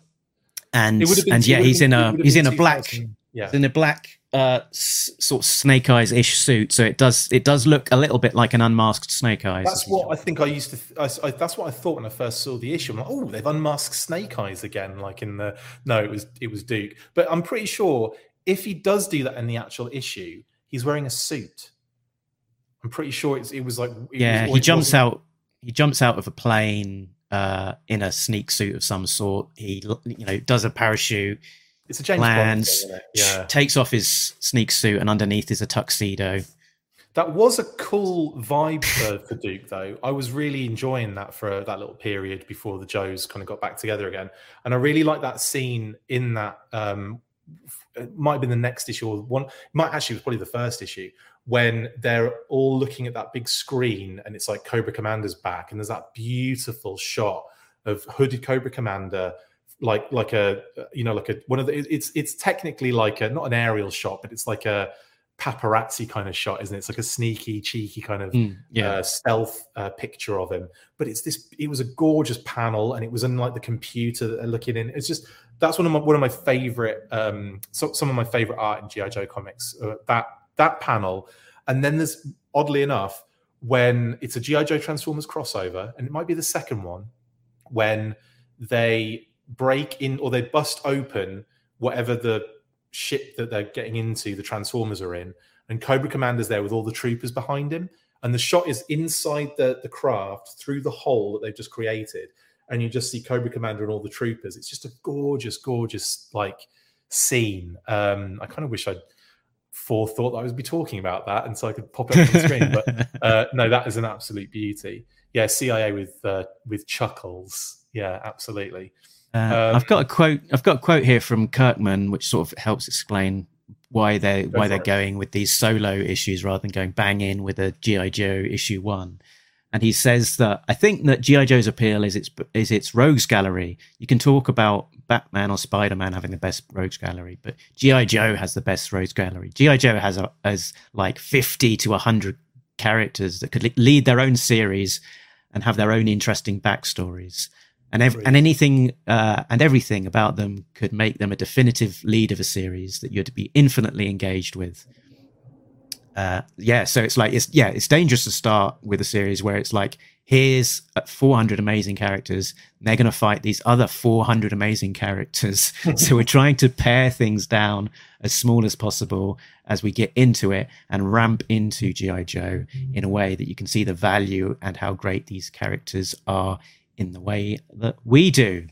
Speaker 1: and and yeah, he's in a he's in a black yeah. in a black uh, s- sort of Snake Eyes ish suit, so it does it does look a little bit like an unmasked Snake Eyes.
Speaker 2: That's what I think I used to. Th- I, I, that's what I thought when I first saw the issue. I'm like, oh, they've unmasked Snake Eyes again, like in the. No, it was it was Duke, but I'm pretty sure if he does do that in the actual issue, he's wearing a suit. I'm pretty sure it's, it was like it
Speaker 1: yeah. Was, he jumps out. He jumps out of a plane uh, in a sneak suit of some sort. He you know does a parachute
Speaker 2: it's a James lands,
Speaker 1: Bond thing, yeah. takes off his sneak suit, and underneath is a tuxedo.
Speaker 2: That was a cool vibe for, for Duke, though. I was really enjoying that for that little period before the Joes kind of got back together again, and I really like that scene in that. Um, it might have been the next issue, or one. Might actually was probably the first issue when they're all looking at that big screen, and it's like Cobra Commander's back, and there's that beautiful shot of hooded Cobra Commander like like a you know like a one of the it's it's technically like a not an aerial shot but it's like a paparazzi kind of shot isn't it? It's like a sneaky cheeky kind of mm, yeah. uh, stealth uh, picture of him. But it's this it was a gorgeous panel and it was in like the computer looking in. It's just that's one of my one of my favorite um so, some of my favorite art in gi joe comics uh, that that panel. And then there's oddly enough when it's a gi joe transformers crossover and it might be the second one when they break in or they bust open whatever the ship that they're getting into, the Transformers are in, and Cobra Commander's there with all the troopers behind him. And the shot is inside the, the craft through the hole that they've just created. And you just see Cobra Commander and all the troopers. It's just a gorgeous, gorgeous like scene. Um, I kind of wish I'd forethought that I would be talking about that, and so I could pop it up on the screen. But uh, no, that is an absolute beauty. Yeah, CIA with uh, with chuckles. Yeah, absolutely.
Speaker 1: Uh, um, I've got a quote. I've got a quote here from Kirkman, which sort of helps explain why they why they're it. going with these solo issues rather than going bang in with a GI Joe issue one. And he says that I think that GI Joe's appeal is its is its rogues gallery. You can talk about Batman or Spider Man having the best rogues gallery, but GI Joe has the best rogues gallery. GI Joe has a, has like fifty to hundred characters that could lead their own series and have their own interesting backstories and ev- and anything uh, and everything about them could make them a definitive lead of a series that you'd be infinitely engaged with. Uh, yeah, so it's like it's yeah, it's dangerous to start with a series where it's like here's uh, 400 amazing characters, they're going to fight these other 400 amazing characters. so we're trying to pare things down as small as possible as we get into it and ramp into GI Joe in a way that you can see the value and how great these characters are in the way that we do.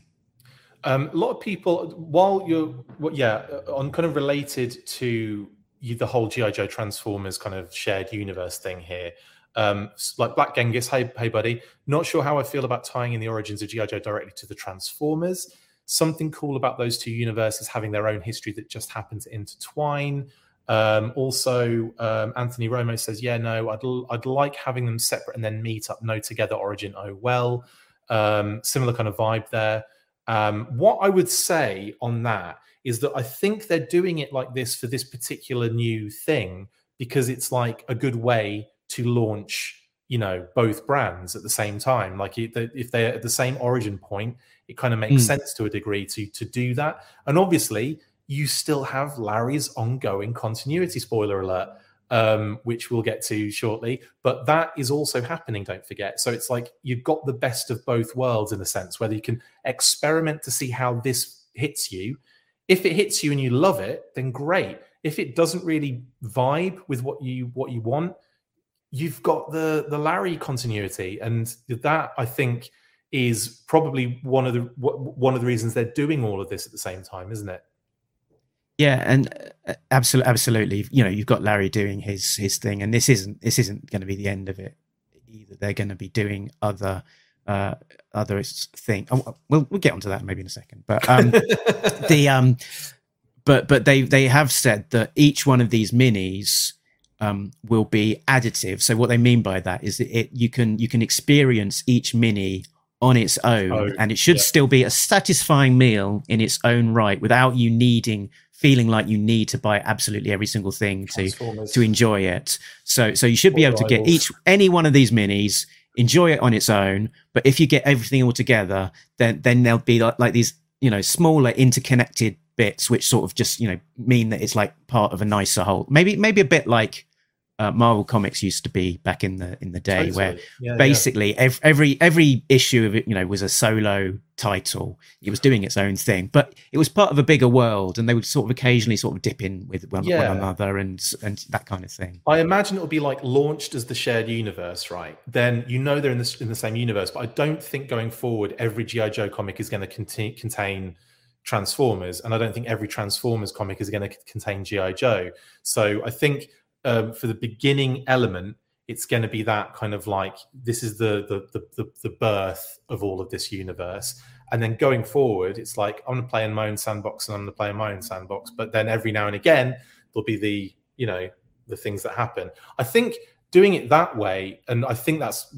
Speaker 2: Um, a lot of people, while you're, well, yeah, uh, on kind of related to you, the whole GI Joe Transformers kind of shared universe thing here. Um, like Black Genghis, hey, hey, buddy. Not sure how I feel about tying in the origins of GI Joe directly to the Transformers. Something cool about those two universes having their own history that just happen to intertwine. Um, also, um, Anthony Romo says, "Yeah, no, I'd I'd like having them separate and then meet up. No together origin. Oh well." Um, similar kind of vibe there. Um, what I would say on that is that I think they're doing it like this for this particular new thing because it's like a good way to launch, you know, both brands at the same time. Like if they're at the same origin point, it kind of makes mm. sense to a degree to to do that. And obviously, you still have Larry's ongoing continuity. Spoiler alert um, which we'll get to shortly. But that is also happening, don't forget. So it's like you've got the best of both worlds in a sense, whether you can experiment to see how this hits you. If it hits you and you love it, then great. if it doesn't really vibe with what you what you want, you've got the the Larry continuity, and that I think is probably one of the one of the reasons they're doing all of this at the same time, isn't it?
Speaker 1: Yeah, and absolutely, uh, absolutely. You know, you've got Larry doing his his thing, and this isn't this isn't going to be the end of it either. They're going to be doing other uh, other thing. Oh, we'll we'll get onto that maybe in a second. But um, the um, but but they they have said that each one of these minis um, will be additive. So what they mean by that is that it you can you can experience each mini on its own, oh, and it should yeah. still be a satisfying meal in its own right, without you needing feeling like you need to buy absolutely every single thing to to enjoy it. So so you should be able to get each any one of these minis, enjoy it on its own. But if you get everything all together, then then there'll be like, like these you know smaller interconnected bits, which sort of just you know mean that it's like part of a nicer whole. Maybe maybe a bit like uh, Marvel Comics used to be back in the in the day, totally. where yeah, basically yeah. Every, every every issue of it, you know, was a solo title. It was doing its own thing, but it was part of a bigger world, and they would sort of occasionally sort of dip in with one, yeah. one another and and that kind of thing.
Speaker 2: I imagine it will be like launched as the shared universe, right? Then you know they're in the in the same universe, but I don't think going forward every GI Joe comic is going to contain contain Transformers, and I don't think every Transformers comic is going to contain GI Joe. So I think um, for the beginning element, it's going to be that kind of like this is the, the the the birth of all of this universe, and then going forward, it's like I'm going to play in my own sandbox and I'm going to play in my own sandbox. But then every now and again, there'll be the you know the things that happen. I think doing it that way, and I think that's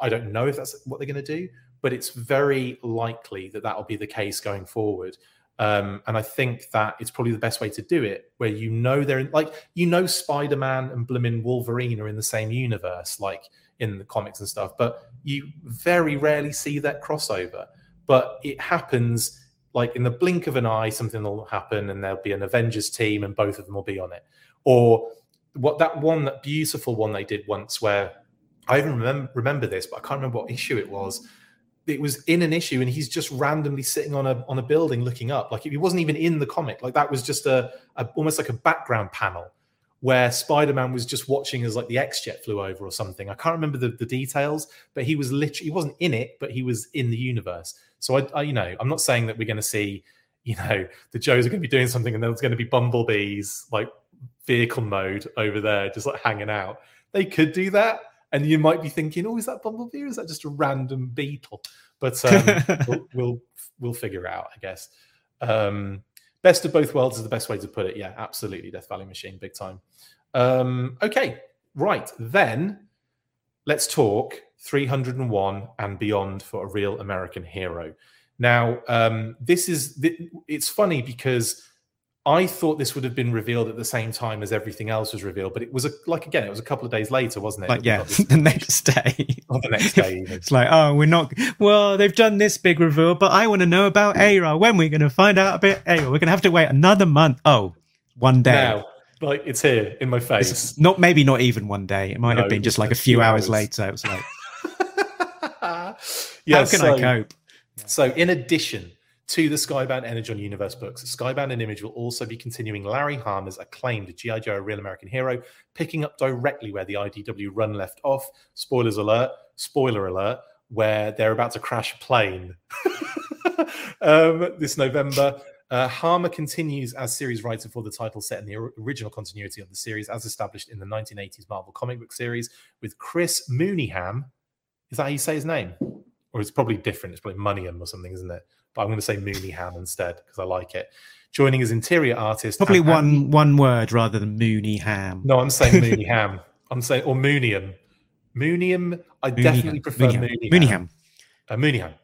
Speaker 2: I don't know if that's what they're going to do, but it's very likely that that will be the case going forward. Um, and I think that it's probably the best way to do it, where you know they're in, like you know Spider Man and Blimmin Wolverine are in the same universe, like in the comics and stuff, but you very rarely see that crossover. But it happens like in the blink of an eye, something will happen, and there'll be an Avengers team, and both of them will be on it. Or what that one, that beautiful one they did once, where I even remember, remember this, but I can't remember what issue it was it was in an issue and he's just randomly sitting on a on a building looking up. Like he wasn't even in the comic. Like that was just a, a almost like a background panel where spider-man was just watching as like the x-jet flew over or something. I can't remember the, the details but he was literally he wasn't in it but he was in the universe. So I, I you know i'm not saying that we're going to see you know the joes are going to be doing something and there's going to be bumblebees like vehicle mode over there just like hanging out. They could do that and you might be thinking, "Oh, is that Bumblebee or is that just a random beetle?" But um, we'll, we'll, we'll figure out, I guess. Um, best of both worlds is the best way to put it. Yeah, absolutely, Death Valley Machine, big time. Um, okay, right then, let's talk 301 and beyond for a real American hero. Now, um, this is it's funny because I thought this would have been revealed at the same time as everything else was revealed, but it was a, like again, it was a couple of days later, wasn't it?
Speaker 1: Like yeah, the next day.
Speaker 2: or the next day. Even.
Speaker 1: it's like, oh, we're not. Well, they've done this big reveal, but I want to know about Aira. When we're going to find out about Aira? We're going to have to wait another month. Oh, one day. Now,
Speaker 2: like it's here in my face.
Speaker 1: It's not maybe not even one day. It might no, have been just like a few, few hours. hours. later. It was like, yeah, how can so, I cope?
Speaker 2: So, in addition to the Skybound Energon Universe books. Skybound and Image will also be continuing Larry Hama's acclaimed G.I. Joe, a real American hero, picking up directly where the IDW run left off. Spoilers alert, spoiler alert, where they're about to crash a plane um, this November. Uh, Hama continues as series writer for the title set in the original continuity of the series, as established in the 1980s Marvel comic book series, with Chris Mooneyham. Is that how you say his name? Or it's probably different. It's probably Moneyham or something, isn't it? But I'm going to say Mooneyham instead because I like it. Joining as interior artist,
Speaker 1: probably one one word rather than Mooneyham.
Speaker 2: No, I'm saying Mooneyham. I'm saying or Moonium. Moonium. I Mooneyham. definitely prefer Mooneyham.
Speaker 1: Mooneyham.
Speaker 2: Uh, Mooneyham.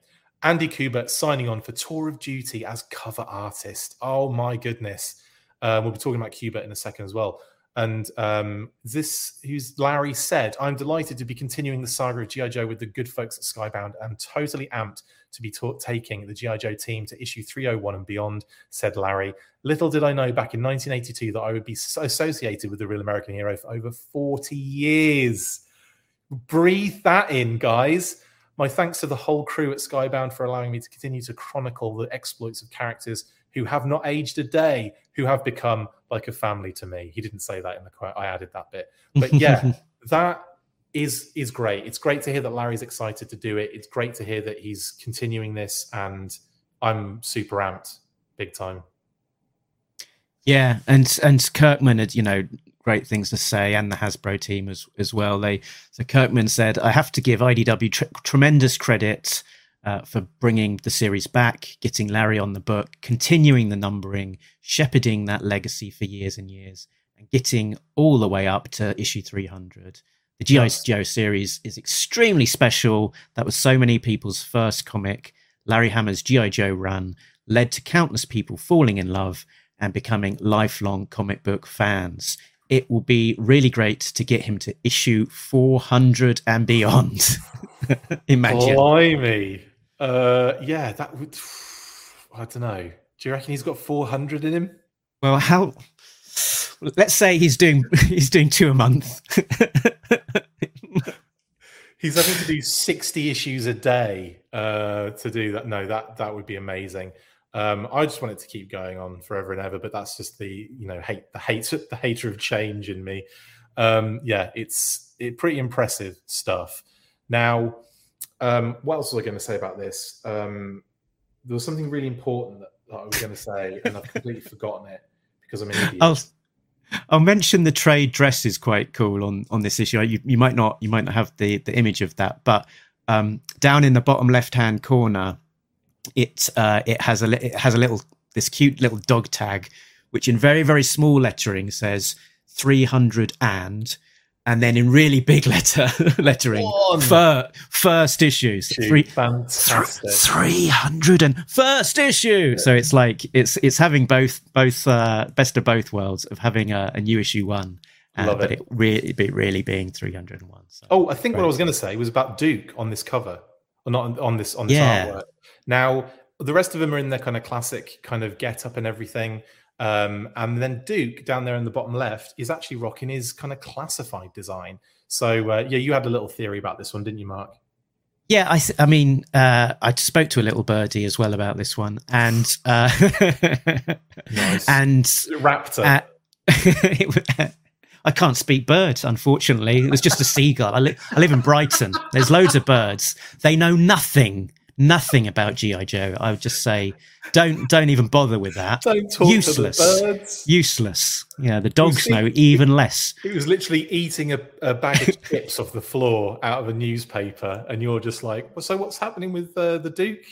Speaker 2: Andy Kubert signing on for Tour of Duty as cover artist. Oh my goodness. Uh, we'll be talking about Kubert in a second as well. And um, this, who's Larry said, I'm delighted to be continuing the saga of G.I. Joe with the good folks at Skybound and totally amped to be ta- taking the G.I. Joe team to issue 301 and beyond, said Larry. Little did I know back in 1982 that I would be associated with the real American hero for over 40 years. Breathe that in, guys. My thanks to the whole crew at Skybound for allowing me to continue to chronicle the exploits of characters who have not aged a day, who have become like a family to me. He didn't say that in the quote. I added that bit. But yeah, that is is great. It's great to hear that Larry's excited to do it. It's great to hear that he's continuing this, and I'm super amped, big time.
Speaker 1: Yeah, and and Kirkman had you know great things to say, and the Hasbro team as as well. They so Kirkman said, "I have to give IDW tr- tremendous credit." Uh, for bringing the series back, getting Larry on the book, continuing the numbering, shepherding that legacy for years and years, and getting all the way up to issue 300. The G.I. Yes. Joe series is extremely special. That was so many people's first comic. Larry Hama's G.I. Joe run led to countless people falling in love and becoming lifelong comic book fans. It will be really great to get him to issue 400 and beyond. Imagine.
Speaker 2: Blimey. Uh, yeah, that would. I don't know. Do you reckon he's got 400 in him?
Speaker 1: Well, how. Let's say he's doing he's doing two a month.
Speaker 2: he's having to do 60 issues a day uh, to do that. No, that that would be amazing. Um, I just want it to keep going on forever and ever, but that's just the you know hate the hate the hater of change in me. Um, yeah, it's it, pretty impressive stuff. Now, um, what else was I going to say about this? Um, there was something really important that, that I was going to say, and I've completely forgotten it because I'm an idiot.
Speaker 1: I'll, I'll mention the trade dress is quite cool on on this issue. You, you might not you might not have the the image of that, but um, down in the bottom left hand corner it uh, it has a it has a little this cute little dog tag, which in very very small lettering says 300 and and then in really big letter lettering. Fir- first issues.
Speaker 2: Three fantastic.
Speaker 1: 300 and first issue so it's like it's it's having both both uh, best of both worlds of having a, a new issue one uh, Love but it, it really be really being 301 so.
Speaker 2: Oh i think great. what i was going to say was about duke on this cover or not on, on this on this yeah. artwork. Now, the rest of them are in their kind of classic kind of get up and everything. Um, and then Duke down there in the bottom left is actually rocking his kind of classified design. So uh, yeah, you had a little theory about this one, didn't you, Mark?
Speaker 1: Yeah, I, th- I mean, uh, I spoke to a little birdie as well about this one, and uh,
Speaker 2: nice.
Speaker 1: and
Speaker 2: raptor. Uh,
Speaker 1: I can't speak birds, unfortunately. It was just a seagull. I, li- I live in Brighton. There's loads of birds. They know nothing nothing about GI Joe. I would just say, don't don't even bother with that.
Speaker 2: Don't talk Useless. to the birds.
Speaker 1: Useless. Yeah, the dogs know even less.
Speaker 2: It was literally eating a, a bag of chips off the floor out of a newspaper, and you're just like, well, so what's happening with uh, the Duke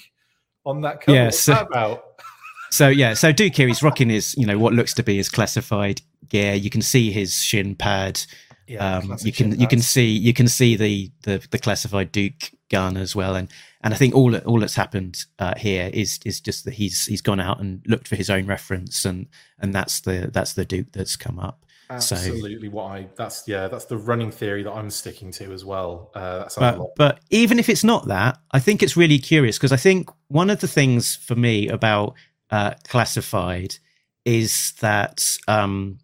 Speaker 2: on that cover? Yeah, what's so, that about?
Speaker 1: so yeah, so Duke here, he's rocking his, you know, what looks to be his classified gear. You can see his shin pad. Yeah, um, you can you can see you can see the, the the classified Duke gun as well, and and I think all all that's happened uh, here is is just that he's he's gone out and looked for his own reference, and and that's the that's the Duke that's come up.
Speaker 2: Absolutely, so, what I that's yeah that's the running theory that I'm sticking to as well. Uh,
Speaker 1: but, but even if it's not that, I think it's really curious because I think one of the things for me about uh, classified is that um,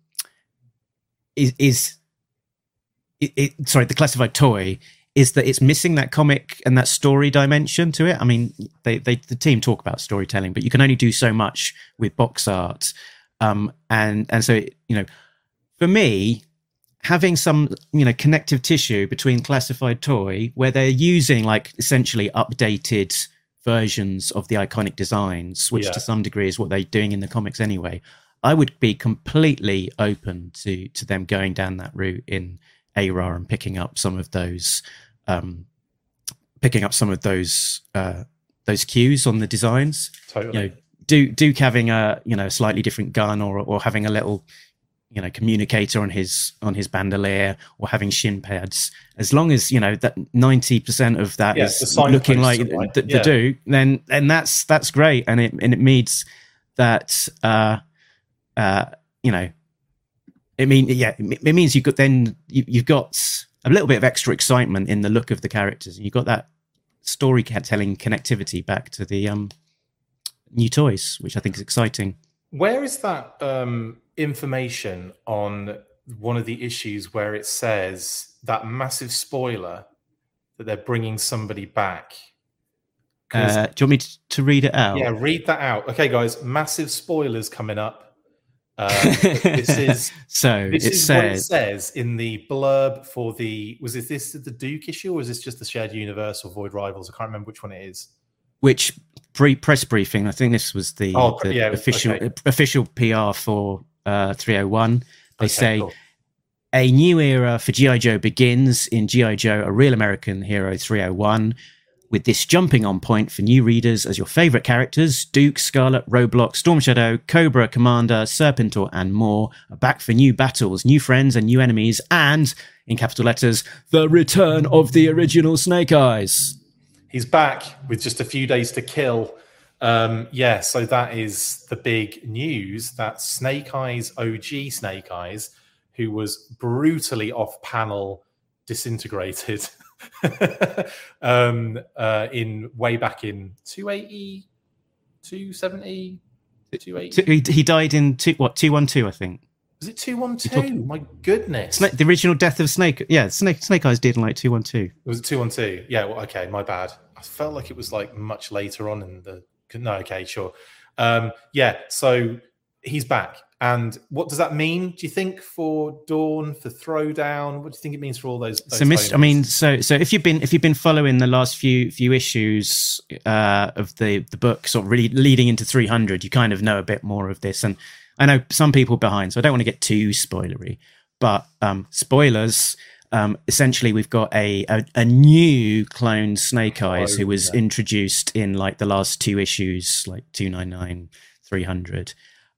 Speaker 1: is, is it, it, sorry the classified toy is that it's missing that comic and that story dimension to it. I mean, they, they the team talk about storytelling, but you can only do so much with box art. Um, and and so you know, for me, having some you know connective tissue between classified toy where they're using like essentially updated versions of the iconic designs, which yeah. to some degree is what they're doing in the comics anyway. I would be completely open to to them going down that route in ARAR and picking up some of those um, picking up some of those uh, those cues on the designs.
Speaker 2: Totally.
Speaker 1: You know, Duke, Duke having a you know slightly different gun or or having a little you know communicator on his on his bandolier or having shin pads as long as you know that 90% of that yeah, is looking like the, the yeah. duke then then that's that's great and it and it means that uh uh you know it mean yeah it means you've got then you, you've got a little bit of extra excitement in the look of the characters. And you've got that storytelling connectivity back to the um, new toys, which I think is exciting.
Speaker 2: Where is that um, information on one of the issues where it says that massive spoiler that they're bringing somebody back?
Speaker 1: Uh, do you want me to, to, read it out?
Speaker 2: Yeah, read that out. Okay, guys, massive spoilers coming up. Um, this is
Speaker 1: so
Speaker 2: this
Speaker 1: it
Speaker 2: is
Speaker 1: says,
Speaker 2: what it says in the blurb for the was it this the Duke issue or is this just the shared universe or Void Rivals? I can't remember which one it is.
Speaker 1: Which pre- press briefing? I think this was the,
Speaker 2: Oh,
Speaker 1: the
Speaker 2: yeah,
Speaker 1: official
Speaker 2: okay.
Speaker 1: official PR for uh, 301. They
Speaker 2: Okay,
Speaker 1: say
Speaker 2: cool.
Speaker 1: a new era for GI Joe begins in GI Joe: A Real American Hero 301. With this jumping on point for new readers as your favorite characters, Duke, Scarlett, Roadblock, Storm Shadow, Cobra, Commander, Serpentor, and more are back for new battles, new friends, and new enemies, and, in capital letters, the return of the original Snake Eyes.
Speaker 2: He's back with just a few days to kill. Um, yeah, so that is the big news that Snake Eyes, OG Snake Eyes, who was brutally off panel disintegrated um, uh, in way back in 280, 270, 280.
Speaker 1: He, he died in two, what 212, I think.
Speaker 2: Was it 212? My goodness.
Speaker 1: Snake, the original death of Snake. Yeah, Snake Snake Eyes did in like 212.
Speaker 2: Was it 212? Yeah, well, okay, my bad. I felt like it was like much later on in the. No, okay, sure. Um, yeah, so he's back. And what does that mean, do you think, for Dawn, for Throwdown? What do you think it means for all those? those
Speaker 1: so Mr. I mean, so so if you've been if you've been following the last few few issues uh, of the the book, sort of really leading into 300, you kind of know a bit more of this. And I know some people behind, so I don't want to get too spoilery. But um, spoilers. Um, essentially, we've got a, a a new clone Snake Eyes who was
Speaker 2: yeah.
Speaker 1: introduced in like the last two issues, like 299, 300.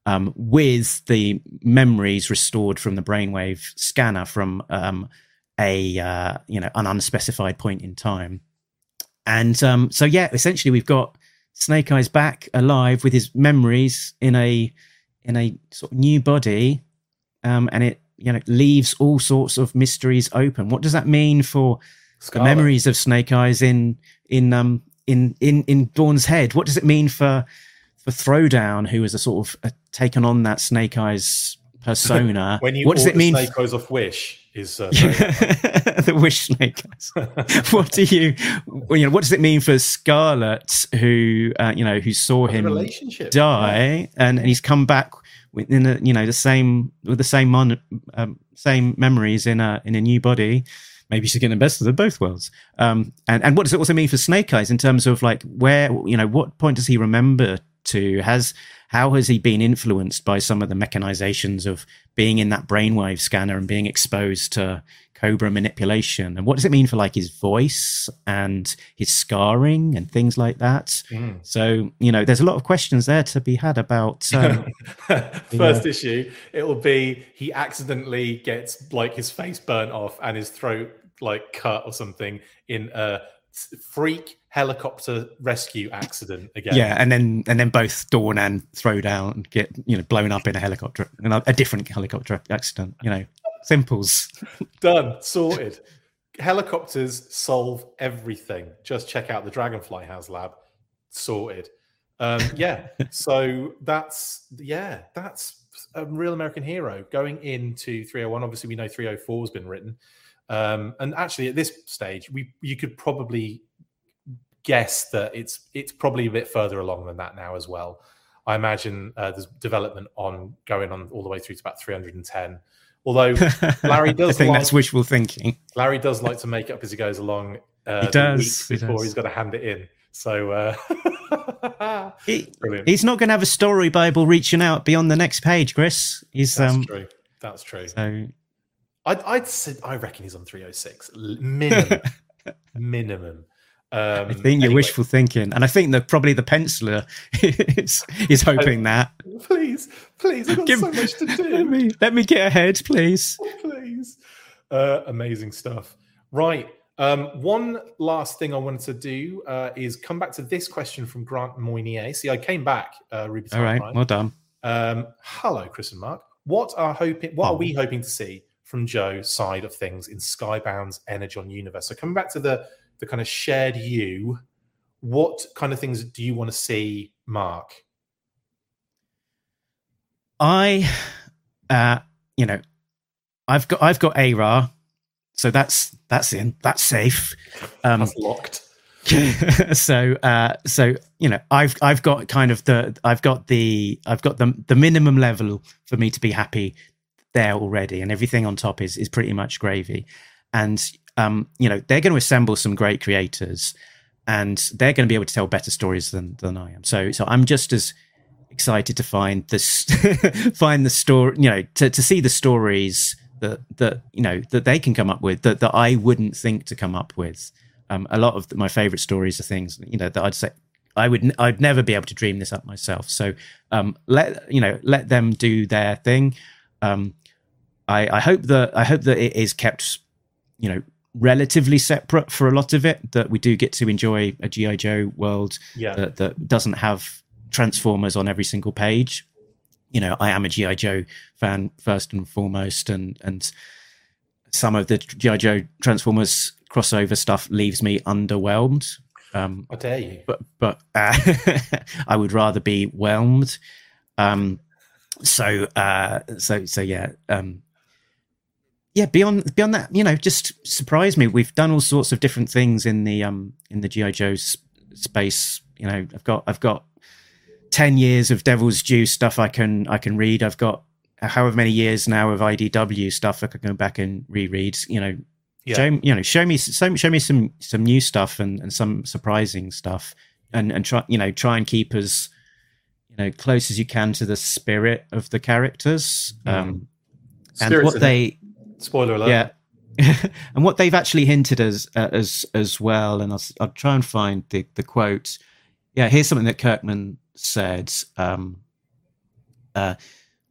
Speaker 1: Um, with the memories restored from the brainwave scanner from um, a uh, you know an unspecified point in time, and um, so yeah, essentially we've got Snake Eyes back alive with his memories in a in a sort of new body, um, and it you know leaves all sorts of mysteries open. What does that mean for the memories of Snake Eyes in in um in in in Dawn's head? What does it mean for for Throwdown, who is a sort of uh, taken on that Snake Eyes persona?
Speaker 2: When you
Speaker 1: what does it mean?
Speaker 2: Snake Eyes off Wish is uh,
Speaker 1: the wish snake eyes. what do you, you know, what does it mean for Scarlett, who uh, you know, who saw
Speaker 2: a
Speaker 1: him die, and, and he's come back within a, you know the same with the same mon- um, same memories in a in a new body. Maybe she's getting the best of the both worlds. Um, and and what does it also mean for Snake Eyes in terms of like where you know what point does he remember to? Has how has he been influenced by some of the mechanizations of being in that brainwave scanner and being exposed to Cobra manipulation? And what does it mean for like his voice and his scarring and things like that?
Speaker 2: Mm.
Speaker 1: So you know, there's a lot of questions there to be had about. Um,
Speaker 2: First issue, it will be he accidentally gets like his face burnt off and his throat like cut or something in a freak helicopter rescue accident again.
Speaker 1: Yeah, and then and then both Dawn and Throwdown get you know blown up in a helicopter, a different helicopter accident. You know, simples.
Speaker 2: Done, sorted. Helicopters solve everything. Just check out the Dragonfly HasLab. Sorted. Um, yeah. so that's yeah, that's a real American hero going into 301. Obviously, we know 304 has been written. Um, and actually, at this stage, we you could probably guess that it's it's probably a bit further along than that now as well. I imagine uh, there's development on going on all the way through to about 310. Although Larry does
Speaker 1: I think
Speaker 2: like-
Speaker 1: that's wishful thinking.
Speaker 2: Larry does like to make it up as he goes along. Uh,
Speaker 1: He does, he
Speaker 2: before
Speaker 1: does.
Speaker 2: he's got to hand it in. So uh,
Speaker 1: He, he's not going to have a story bible reaching out beyond the next page, Chris. He's
Speaker 2: That's
Speaker 1: um.
Speaker 2: true. That's true.
Speaker 1: So
Speaker 2: I'd, I'd say I reckon he's on 306 minimum. minimum. Um,
Speaker 1: I think you're wishful thinking, and I think that probably the penciler is is hoping that.
Speaker 2: Please, please, I've got
Speaker 1: Give-
Speaker 2: so much to do.
Speaker 1: Let me let me get ahead, please.
Speaker 2: please. Uh, amazing stuff. Right. Um, one last thing I wanted to do uh, is come back to this question from Grant Moynier. See, I came back, uh, Ruby.
Speaker 1: All right, well done.
Speaker 2: Um, hello, Chris and Mark. What are hoping? What
Speaker 1: Oh.
Speaker 2: are we hoping to see from Joe's side of things in Skybound's Energon universe? So coming back to the the kind of shared you, what kind of things do you want to see, Mark?
Speaker 1: I, uh, you know, I've got I've got ARA, so that's that's in that's safe. Um,
Speaker 2: That's locked.
Speaker 1: so uh, so you know I've I've got kind of the I've got the I've got the the minimum level for me to be happy there already, and everything on top is is pretty much gravy. And um, you know they're going to assemble some great creators, and they're going to be able to tell better stories than than I am. So so I'm just as excited to find this find the story you know to, to see the stories that that you know that they can come up with that, that I wouldn't think to come up with um, a lot of the, my favorite stories are things you know that I'd say I would I'd never be able to dream this up myself. So um, let you know let them do their thing. Um, I, I hope that I hope that it is kept you know relatively separate for a lot of it. That we do get to enjoy a GI Joe world
Speaker 2: yeah.
Speaker 1: that, that doesn't have Transformers on every single page. You know, I am a GI Joe fan first and foremost, and and some of the GI Joe Transformers crossover stuff leaves me underwhelmed.
Speaker 2: Um, I dare you,
Speaker 1: but but uh, I would rather be whelmed. Um, so uh, so so yeah. Um, yeah, beyond beyond that, you know, just surprise me. We've done all sorts of different things in the um in the GI Joe space. You know, I've got I've got ten years of Devil's Due stuff I can I can read. I've got however many years now of IDW stuff I can go back and reread. You know, yeah. show you know show me show, show me some some new stuff and, and some surprising stuff and and try you know try and keep us you know close as you can to the spirit of the characters mm. um and what they.
Speaker 2: Spoiler alert
Speaker 1: yeah and what they've actually hinted as uh, as as well and I'll, I'll try and find the the quote yeah here's something that kirkman said um uh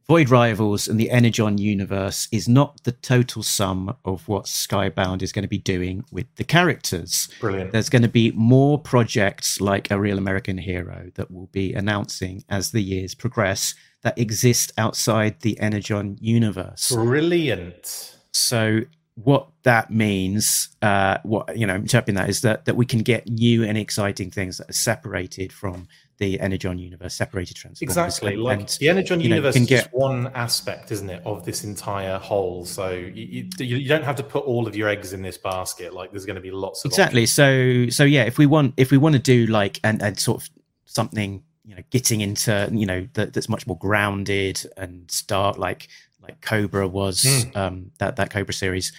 Speaker 1: Void Rivals and the Energon universe is not the total sum of what Skybound is going to be doing with the characters.
Speaker 2: Brilliant.
Speaker 1: There's going to be more projects like A Real American Hero that will be announcing as the years progress that exist outside the Energon universe.
Speaker 2: Brilliant.
Speaker 1: So what that means, uh, what you know, interpreting that is that that we can get new and exciting things that are separated from the Energon universe, separated transformers.
Speaker 2: Exactly. Like and, the Energon universe know, is get... one aspect, isn't it, of this entire whole. So you, you, you, don't have to put all of your eggs in this basket. Like there's going to be lots of
Speaker 1: exactly.
Speaker 2: Options.
Speaker 1: So so yeah, if we want if we want to do like and and sort of something you know getting into you know that, that's much more grounded and start like like Cobra was mm. um, that that Cobra series.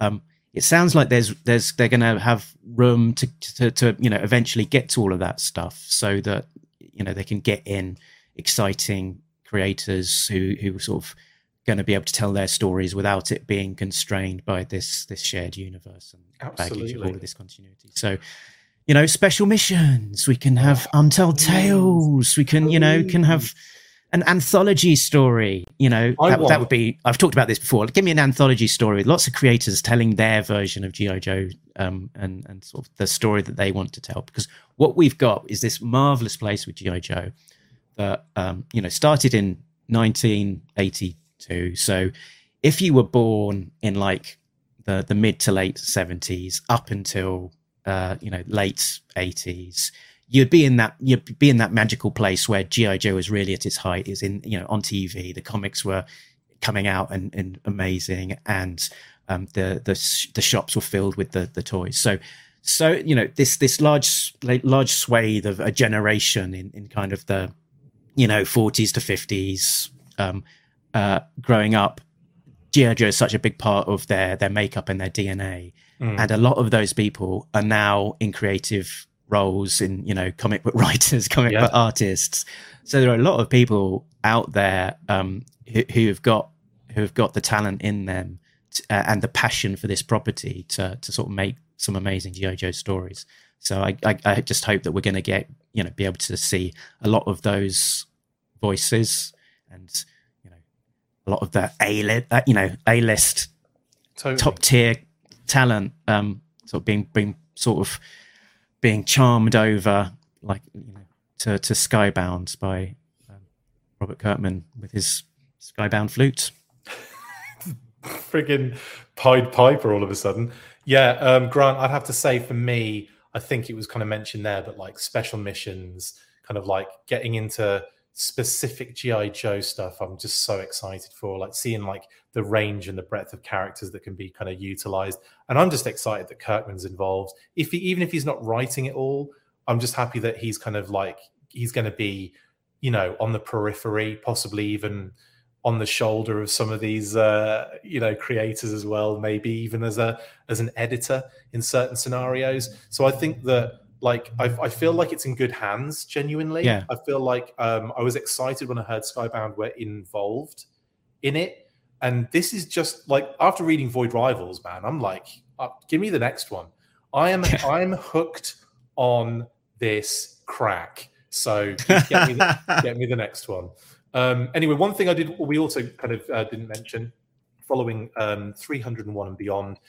Speaker 1: Um, it sounds like there's there's they're going to have room to, to, to you know eventually get to all of that stuff so that you know they can get in exciting creators who who sort of going to be able to tell their stories without it being constrained by this this shared universe and
Speaker 2: Absolutely. baggage
Speaker 1: of all of this continuity. So, you know, special missions. We can have untold tales. We can, you know, can have an anthology story. You know, that, that, would be. I've talked about this before. Give me an anthology story. Lots of creators telling their version of GI Joe um, and and sort of the story that they want to tell. Because what we've got is this marvelous place with GI Joe that um, you know started in 1982. So if you were born in like the the mid to late 70s up until uh, you know late 80s you'd be in that you'd be in that magical place where GI Joe is really at its height. Is in you know on TV. The comics were coming out and, and amazing, and um, the the the shops were filled with the the toys. So so you know this this large large swathe of a generation in in kind of the you know 40s to 50s um, uh, growing up. GI Joe is such a big part of their their makeup and their DNA, mm. and a lot of those people are now in creative roles in you know comic book writers, comic yeah. book artists. So there are a lot of people out there um, who, who, have got who have got the talent in them to, uh, and the passion for this property to to sort of make some amazing GI Joe stories. So I, I, I just hope that we're going to get you know be able to see a lot of those voices and you know a lot of the a list uh, you know a list totally. top tier talent um sort of being being sort of being charmed over, like you know, to to Skybound by um, Robert Kirkman with his Skybound flute.
Speaker 2: Friggin' Pied Piper all of a sudden. Yeah, um, Grant, I'd have to say for me, I think it was kind of mentioned there, but like special missions, kind of like getting into specific GI Joe stuff, I'm just so excited for. Like seeing like the range and the breadth of characters that can be kind of utilized, and I'm just excited that Kirkman's involved. If he, even if he's not writing it all, I'm just happy that he's kind of like he's going to be, you know, on the periphery, possibly even on the shoulder of some of these uh, you know creators as well maybe even as a as an editor in certain scenarios so i think that like I, I feel like it's in good hands genuinely.
Speaker 1: Yeah.
Speaker 2: I feel like um, i was excited when i heard skybound were involved in it. And this is just like after reading void rivals man i'm like uh, give me the next one. I am i'm hooked on this crack. So get me the, get me the next one. Um, anyway, one thing I did, we also kind of uh, didn't mention, following um, 301 and beyond,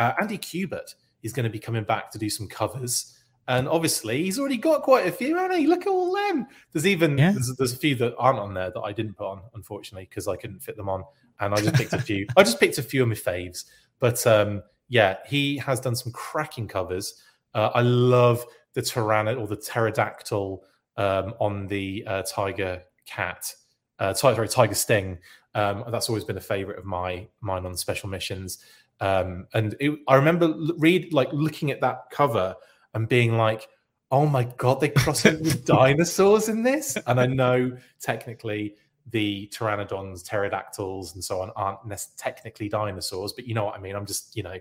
Speaker 2: uh, Andy Kubert is going to be coming back to do some covers. And obviously, he's already got quite a few, hasn't he? Look at all them. There's even yeah. there's, there's, a few that aren't on there that I didn't put on, unfortunately, because I couldn't fit them on. And I just picked a few. I just picked a few of my faves. But um, yeah, he has done some cracking covers. Uh, I love the Tyrannid or the pterodactyl um, on the uh, tiger cat uh, sorry, Tiger Sting. Um, that's always been a favorite of my mine on special missions. Um, and it, I remember read like looking at that cover and being like, "Oh my god, they crossed over with dinosaurs in this!" And I know technically the pteranodons, pterodactyls, and so on aren't technically dinosaurs, but you know what I mean. I'm just you know,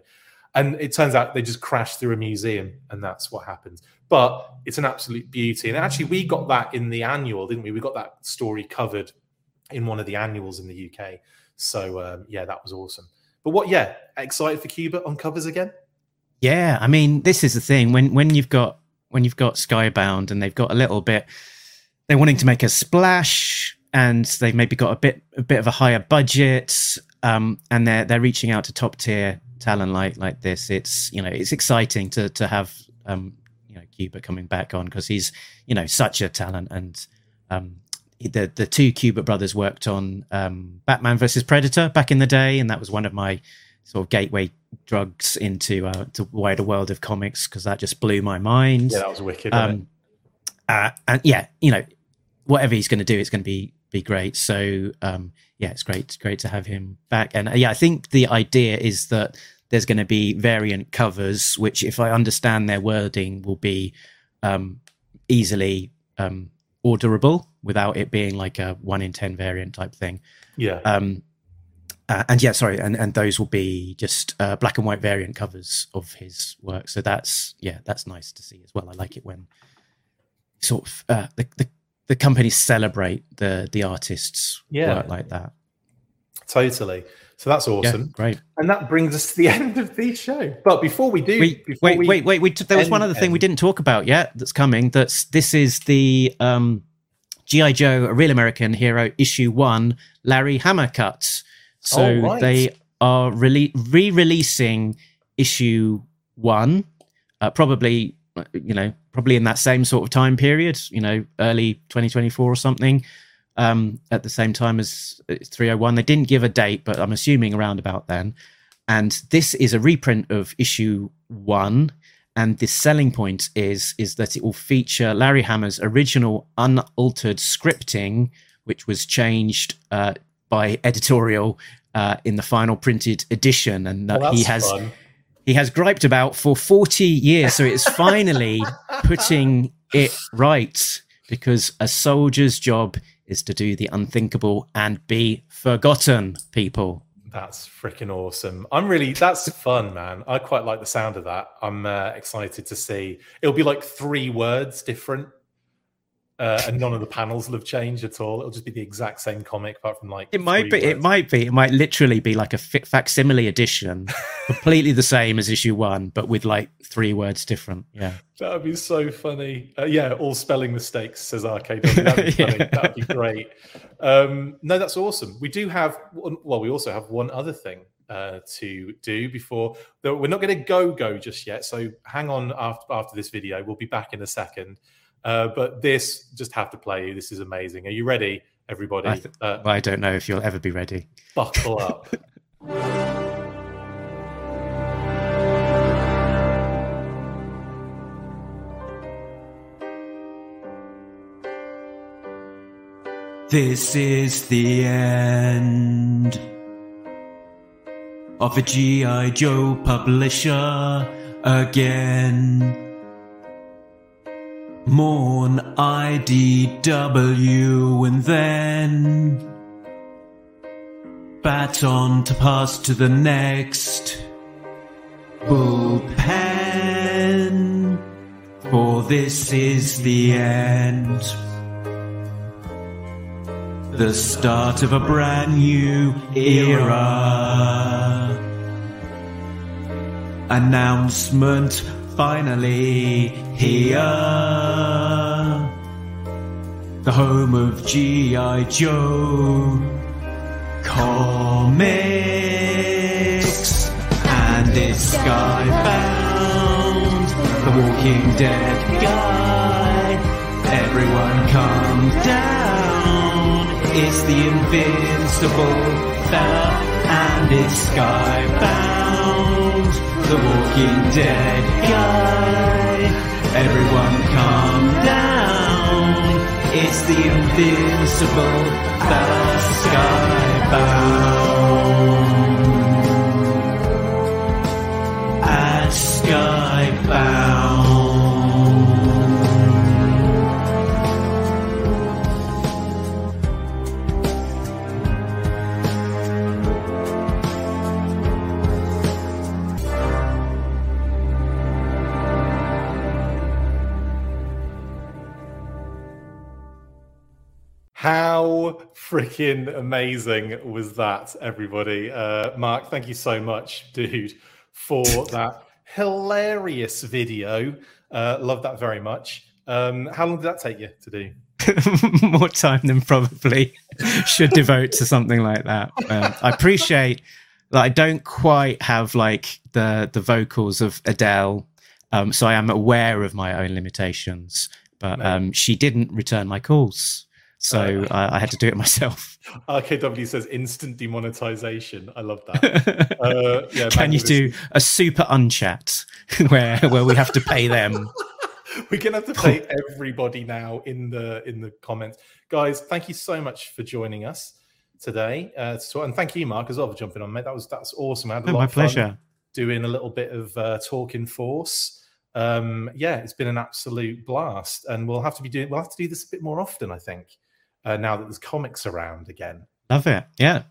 Speaker 2: and it turns out they just crashed through a museum, and that's what happens. But it's an absolute beauty, and actually we got that in the annual, didn't we? We got that story covered in one of the annuals in the UK. So um, yeah, that was awesome. But what? Yeah, excited for Kubert on covers again.
Speaker 1: Yeah, I mean, this is the thing when when you've got when you've got Skybound and they've got a little bit, they're wanting to make a splash, and they've maybe got a bit a bit of a higher budget, um, and they're they're reaching out to top tier talent like like this. It's you know it's exciting to to have um, you know Kubert coming back on because he's you know such a talent and um, the the two Kubert brothers worked on um, Batman versus Predator back in the day, and that was one of my sort of gateway drugs into uh, the wider world of comics because that just blew my mind.
Speaker 2: Yeah, that was wicked. Um,
Speaker 1: uh, and yeah, you know, whatever he's going to do, it's going to be be great. So um, yeah, it's great, it's great to have him back. And uh, yeah, I think the idea is that there's going to be variant covers, which, if I understand their wording, will be um, easily um, orderable without it being like a one in 10 variant type thing.
Speaker 2: Yeah.
Speaker 1: Um, uh, and yeah, sorry, and, and those will be just uh, black and white variant covers of his work. So that's yeah, that's nice to see as well. I like it when sort of uh, the, the the companies celebrate the the artists' yeah. work like that.
Speaker 2: Totally. So that's awesome. Yeah,
Speaker 1: great.
Speaker 2: And that brings us to the end of the show. But before we do,
Speaker 1: we,
Speaker 2: before
Speaker 1: wait, we wait, wait, wait. There was one other thing we didn't talk about yet that's coming. That's this is the um, GI Joe: A Real American Hero issue one, Larry Hama cuts. So oh, right. they are re releasing issue one, uh, probably you know probably in that same sort of time period, you know, early 2024 or something um, at the same time as 301. They didn't give a date, but I'm assuming around about then. And this is a reprint of issue one. And the selling point is is that it will feature Larry Hama's original unaltered scripting, which was changed uh, by editorial uh, in the final printed edition, and that well, he has fun. he has griped about for 40 years. So it's finally putting it right because a soldier's job is to do the unthinkable and be forgotten, people.
Speaker 2: That's freaking awesome. I'm really, that's fun, man. I quite like the sound of that. I'm uh, excited to see. It'll be like three words different uh, and none of the panels will have changed at all. It'll just be the exact same comic, apart from like
Speaker 1: it might be. Words. It might be. It might literally be like a facsimile edition, completely the same as issue one, but with like three words different. Yeah,
Speaker 2: that would be so funny. Uh, yeah, all spelling mistakes says Arcade. That'd be yeah. That'd be great. Um, no, that's awesome. We do have. Well, we also have one other thing uh, to do before. We're not going to go go just yet. So hang on after after this video. We'll be back in a second. Uh, but this just have to play you. This is amazing. Are you ready, everybody? I, th-
Speaker 1: uh, I don't know if you'll ever be ready.
Speaker 2: Buckle up.
Speaker 1: This is the end of a G.I. Joe publisher again. Mourn IDW and then baton to pass to the next bullpen. For this is the end. The start of a brand new era. Announcement finally here. The home of G.I. Joe comics. And it's skybound. The Walking Dead guy. Everyone come down. It's the invincible fella. And it's skybound. The Walking Dead guy. Everyone come down. It's the invincible fella skybound. At skybound.
Speaker 2: Freaking amazing was that, everybody? Uh, Mark, thank you so much, dude, for that hilarious video. Uh, love that very much. Um, how long did that take you to do?
Speaker 1: More time than probably should devote to something like that. Um, I appreciate that I don't quite have like the the vocals of Adele, um, so I am aware of my own limitations. But um, she didn't return my calls, so I, I had to do it myself.
Speaker 2: RKW says instant demonetization. I love that. Uh, yeah,
Speaker 1: Can you do a super unchat where where we have to pay them?
Speaker 2: We're gonna have to pay everybody now in the in the comments, guys. Thank you so much for joining us today. Uh, so, and thank you, Mark, as well for jumping on, mate. That was that's awesome. I had a
Speaker 1: Oh,
Speaker 2: lot
Speaker 1: my
Speaker 2: of fun
Speaker 1: pleasure.
Speaker 2: doing a little bit of uh, talking force. Um, yeah, it's been an absolute blast, and we'll have to be doing. We'll have to do this a bit more often, I think. Uh, now that there's comics around again.
Speaker 1: Love it. Yeah.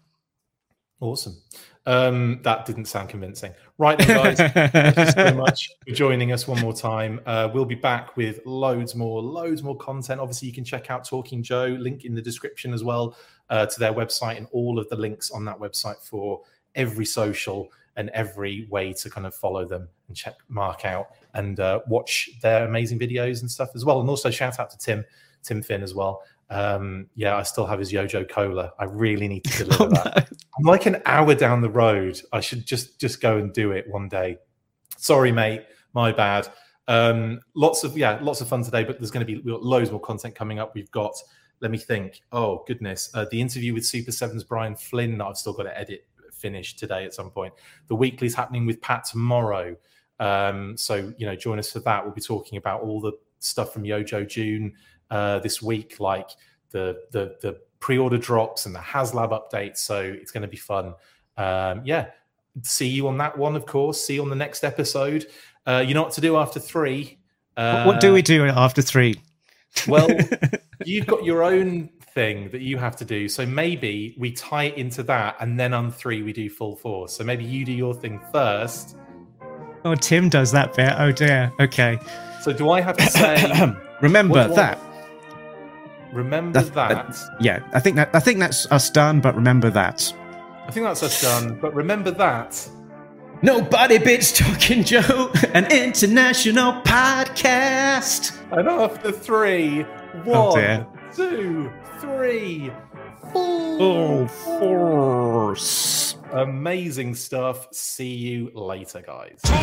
Speaker 2: Awesome. Um, that didn't sound convincing. Right, then, guys. Thank you so much for joining us one more time. Uh, we'll be back with loads more, loads more content. Obviously, you can check out Talking Joe, link in the description as well uh, to their website and all of the links on that website for every social and every way to kind of follow them and check Mark out and uh, watch their amazing videos and stuff as well. And also shout out to Tim, Tim Finn as well. Um, yeah, I still have his Yojo Cola. I really need to deliver
Speaker 1: Oh,
Speaker 2: that.
Speaker 1: no.
Speaker 2: I'm like an hour down the road. I should just just go and do it one day. Sorry, mate. My bad. Um, lots of yeah, lots of fun today. But there's going to be we've got loads more content coming up. We've got. Let me think. Oh goodness, uh, the interview with Super7's Brian Flynn that I've still got to edit finish today at some point. The weekly's happening with Pat tomorrow. Um, so you know, join us for that. We'll be talking about all the stuff from Yojo June uh, this week, like the the the pre-order drops and the HasLab updates. So it's going to be fun. Um, yeah, see you on that one, of course. See you on the next episode. Uh, you know what to do after three. Uh,
Speaker 1: what do we do after three?
Speaker 2: Well, you've got your own thing that you have to do. So maybe we tie it into that, and then on three we do full force. So maybe you do your thing first.
Speaker 1: oh, Tim does that bit. Oh dear. Okay.
Speaker 2: So do I have to say?
Speaker 1: Remember
Speaker 2: What- what-
Speaker 1: that.
Speaker 2: Remember
Speaker 1: That-
Speaker 2: that.
Speaker 1: that- Yeah, I think that I think that's us done. But remember that.
Speaker 2: I think that's us done. But remember that.
Speaker 1: Nobody Bits Talking Joe, an international podcast.
Speaker 2: And after three,
Speaker 1: Oh,
Speaker 2: one,
Speaker 1: dear.
Speaker 2: two, three.
Speaker 1: Full force.
Speaker 2: Amazing stuff. See you later, guys.
Speaker 3: Open